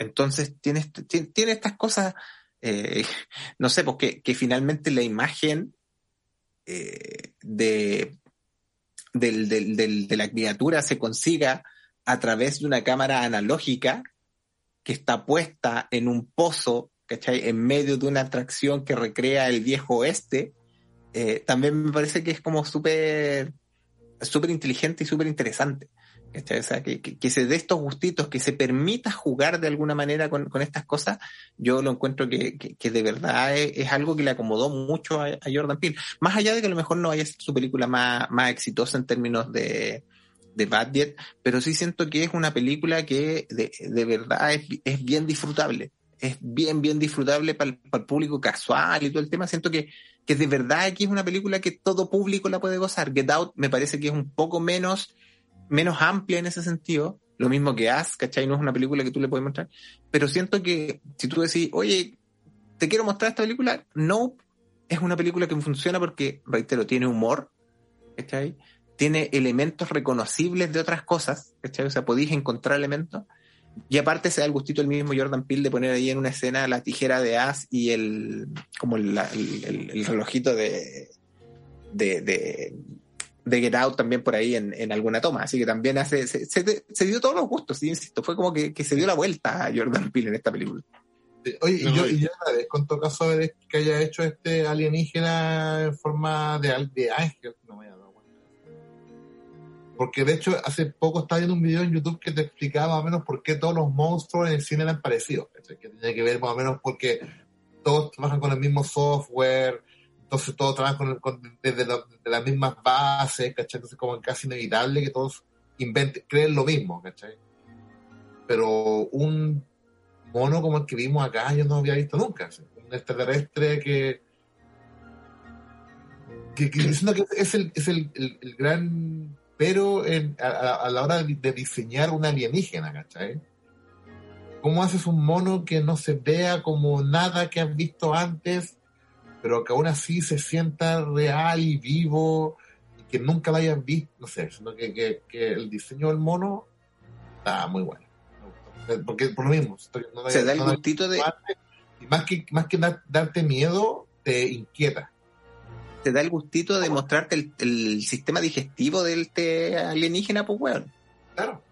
entonces tiene, tiene, estas cosas, eh, no sé, porque que finalmente la imagen eh, de del, del, de la criatura se consiga a través de una cámara analógica que está puesta en un pozo, ¿cachai? En medio de una atracción que recrea el viejo oeste, eh, también me parece que es como súper súper inteligente y súper interesante. Que, se dé estos gustitos, que se permita jugar de alguna manera con, con estas cosas, yo lo encuentro que, que de verdad es, algo que le acomodó mucho a, Jordan Peele. Más allá de que a lo mejor no haya sido su película más, más exitosa en términos de, de budget, pero sí siento que es una película que de, de verdad es, es, bien disfrutable. Es bien, bien disfrutable para el, para el público casual y todo el tema. Siento que, que de verdad aquí es una película que todo público la puede gozar. Get Out me parece que es un poco menos menos amplia en ese sentido, lo mismo que As, ¿cachai? No es una película que tú le puedes mostrar, pero siento que si tú decís, oye, te quiero mostrar esta película, no, es una película que funciona porque, reitero, tiene humor, ¿cachai? Tiene elementos reconocibles de otras cosas, ¿cachai? O sea, podéis encontrar elementos. Y aparte se da el gustito el mismo Jordan Peele de poner ahí en una escena la tijera de As y el, como el, el, el relojito de, de, de Get Out también por ahí en, en alguna toma. Así que también hace, se, se, se, dio todos los gustos, ¿sí? insisto. Fue como que, que, se dio la vuelta a Jordan Peele en esta película. Oye, no, y yo, y yo agradezco en todo caso que haya hecho este alienígena en forma de, de ángel. No me dado cuenta. Porque de hecho, hace poco estaba viendo un video en YouTube que te explicaba más o menos por qué todos los monstruos en el cine eran parecidos. Que tenía que ver más o menos porque todos trabajan con el mismo software, entonces todos trabajan con, con, desde, las mismas bases, ¿cachai? Entonces como es casi inevitable que todos inventen, creen lo mismo, ¿cachai? Pero un mono como el que vimos acá yo no había visto nunca, un extraterrestre que, que, que que es el, es el, el, el gran pero en, a, a, la hora de, de diseñar una alienígena, ¿cachai? ¿Cómo haces un mono que no se vea como nada que has visto antes? Pero que aún así se sienta real y vivo, y que nunca lo hayan visto, no sé, sino que, que, que el diseño del mono está muy bueno. Porque por lo mismo, no se da el gustito de... Y más que, más que dar, darte miedo, te inquieta. te da el gustito de mostrarte el, el sistema digestivo del este alienígena, pues weón. Claro.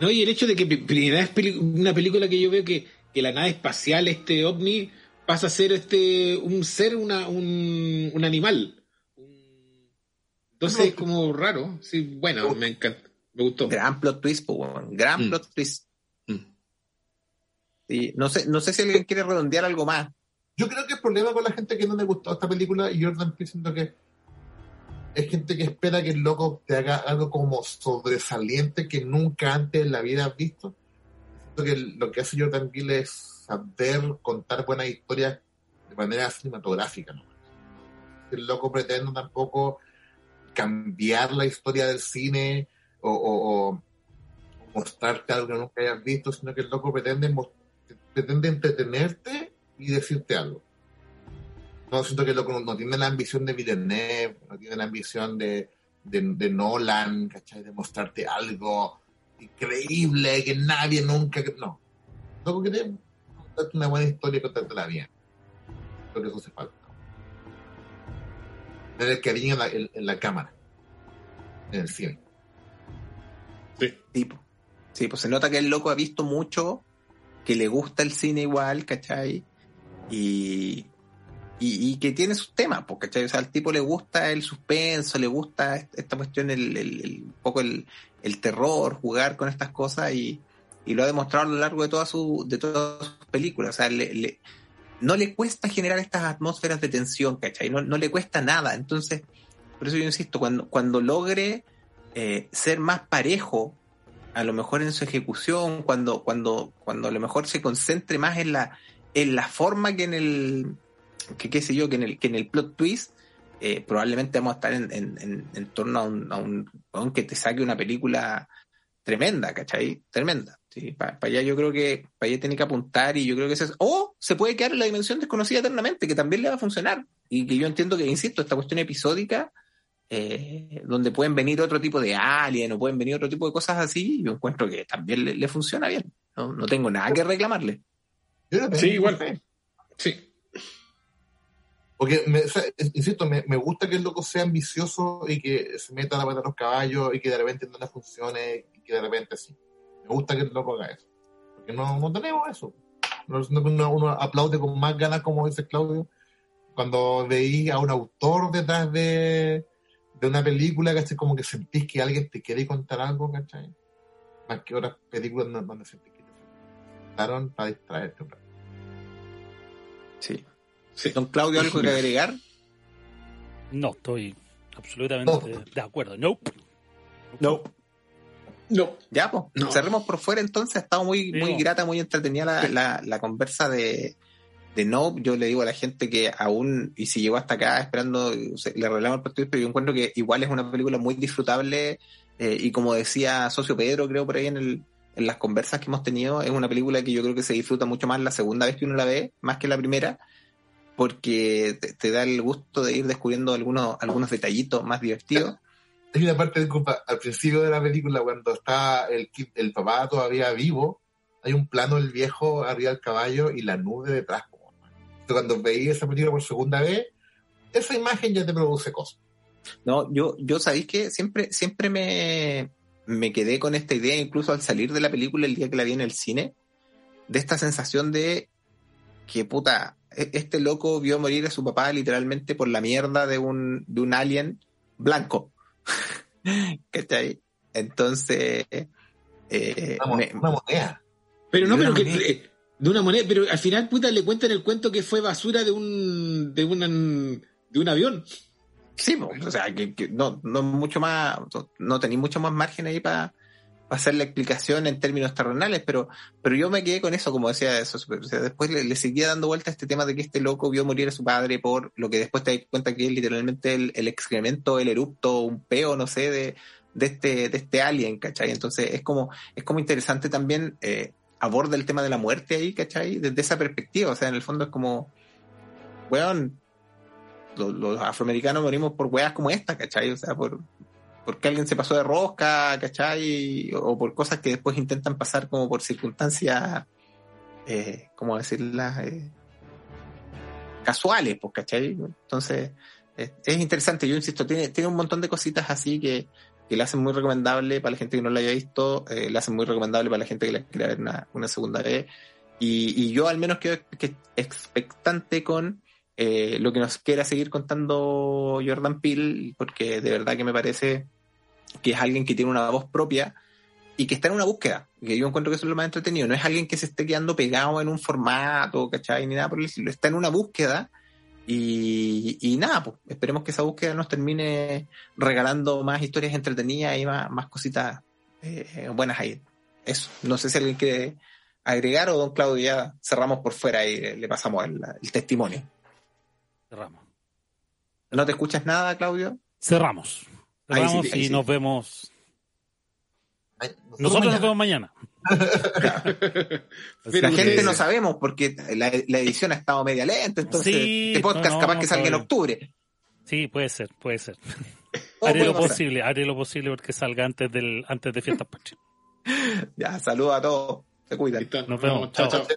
No, y el hecho de que pri- primera vez peli- una película que yo veo que, que la nave espacial, este ovni, pasa a ser este un ser, una, un, un animal. Entonces es como raro. Sí, bueno, me encanta. Me gustó. Gran plot twist, weón. Gran Mm. plot twist. Mm. Sí, no sé, no sé si alguien quiere redondear algo más. Yo creo que el problema con la gente que no le gustó esta película, y Jordan Peele siento que es gente que espera que el loco te haga algo como sobresaliente que nunca antes en la vida has visto. Siento que lo que hace Jordan Peele es saber contar buenas historias de manera cinematográfica. ¿no? El loco pretende tampoco cambiar la historia del cine o, o- o mostrarte algo que nunca hayas visto, sino que el loco pretende, pretende entretenerte y decirte algo. No siento que el loco no, no tiene la ambición de Villeneuve, no tiene la ambición de, de, de Nolan, ¿cachai? De mostrarte algo increíble que nadie nunca. No. El loco quiere contarte una buena historia y contártela bien. Creo que eso hace falta. Tener el cariño en la, en- en la cámara, en el cine. Tipo. Sí, pues se nota que el loco ha visto mucho, que le gusta el cine igual, ¿cachai? Y, y, y que tiene sus temas, pues, ¿cachai? O sea, al tipo le gusta el suspenso, le gusta est- esta cuestión, el, el- el- un poco el, el terror, jugar con estas cosas y, y lo ha demostrado a lo largo de todas su, de todas sus películas. O sea, le- no le cuesta generar estas atmósferas de tensión, ¿cachai? No, no le cuesta nada. Entonces, por eso yo insisto, cuando, cuando logre eh, ser más parejo, a lo mejor en su ejecución, cuando, cuando, cuando a lo mejor se concentre más en la, en la forma que en el, que qué sé yo, que en el, que en el plot twist, eh, probablemente vamos a estar en, en, en, en torno a un, a un, a un que te saque una película tremenda, ¿cachai? Tremenda. Sí, para allá yo creo que, para allá tiene que apuntar y yo creo que es, o se puede quedar en la dimensión desconocida eternamente, que también le va a funcionar. Y que yo entiendo que, insisto, esta cuestión episódica, eh, donde pueden venir otro tipo de alien o pueden venir otro tipo de cosas así, yo encuentro que también le, le funciona bien. No, no tengo nada que reclamarle. Sí, igual. Sí. Porque, me, o sea, es- insisto, me, me gusta que el loco sea ambicioso y que se meta a la pata a los caballos y que de repente no le funcione y que de repente sí. Me gusta que el loco haga eso. Porque no, no tenemos eso. No, no- uno, uno aplaude con más ganas, como dice Claudio, cuando veis a un autor detrás de, de una película, ¿cachai? Como que sentís que alguien te quiere contar algo, ¿cachai? Más que otras películas no- donde sentís que te sentaron para distraerte. un rato. Sí. Sí. Don Claudio, ¿algo que agregar? No, estoy absolutamente de acuerdo. Nope. No. No. Ya, pues, No. cerremos por fuera entonces. Ha estado muy, muy No. grata, muy entretenida la, la, la conversa de, de Nope. Yo le digo a la gente que aún, y si llegó hasta acá esperando, le arreglamos el partido, pero yo encuentro que igual es una película muy disfrutable. eh, y como decía Socio Pedro, creo por ahí en, el, en las conversas que hemos tenido, es una película que yo creo que se disfruta mucho más la segunda vez que uno la ve, más que la primera, porque te, te da el gusto de ir descubriendo algunos, algunos detallitos más divertidos. Hay una parte, disculpa, al principio de la película, cuando está el, papá todavía vivo, hay un plano del viejo arriba del caballo y la nube detrás. Entonces, Cuando veí esa película por segunda vez, esa imagen ya te produce cosas. No, yo, yo sabéis que siempre, siempre me, me quedé con esta idea, incluso al salir de la película el día que la vi en el cine, de esta sensación de que puta, e- este loco vio morir a su papá literalmente por la mierda de un, de un alien blanco. ¿Cachai? Entonces, eh, Una, me- una moneda. Pero no, pero una que eh, de una moneda, pero al final puta le cuentan el cuento que fue basura de un de un de un avión. Sí, o sea, que, que no, no mucho más, no tenéis mucho más margen ahí para hacer la explicación en términos terrenales, pero, pero yo me quedé con eso, como decía eso. O sea, después le, seguía dando vuelta a este tema de que este loco vio morir a su padre por lo que después te das cuenta que es literalmente el, el excremento, el erupto, un peo, no sé, de, de este, de este alien, ¿cachai? Entonces es como, es como interesante también, eh, aborda el tema de la muerte ahí, ¿cachai? Desde esa perspectiva, o sea, en el fondo es como, weón, los, los afroamericanos morimos por weas como esta, ¿cachai? O sea, por porque alguien se pasó de rosca, ¿cachai? O por cosas que después intentan pasar como por circunstancias, eh, ¿cómo decirlas? Eh, casuales, pues, ¿cachai? Entonces, es, es interesante, yo insisto, tiene, tiene un montón de cositas así que, que le hacen muy recomendable para la gente que no la haya visto, eh, le hacen muy recomendable para la gente que la quiera ver una, segunda vez. Y, yo al menos quedo que- expectante con eh, lo que nos quiera seguir contando Jordan Peele, porque de verdad que me parece que es alguien que tiene una voz propia y que está en una búsqueda, que yo encuentro que eso es lo más entretenido, no es alguien que se esté quedando pegado en un formato, ¿cachai? Ni nada por el estilo, está en una búsqueda y, y nada, pues esperemos que esa búsqueda nos termine regalando más historias entretenidas y más, más cositas eh, buenas ahí. Eso, no sé si alguien quiere agregar o don Claudio ya cerramos por fuera y le, le pasamos el, el testimonio. Cerramos. ¿No te escuchas nada, Claudio? Cerramos. Ahí sí, Cerramos ahí y sí. nos vemos. Ay, Nosotros nos mañana. vemos mañana. Pero la gente no sabemos porque la, la edición ha estado media lenta, entonces Sí, este podcast no, no, capaz no, que salga en octubre. Sí, puede ser, puede ser. Haré lo posible, haré lo posible porque salga antes del antes de fiestas patrias. Ya, saludos a todos. Se cuidan. Nos vemos. Chao, Chao. chao.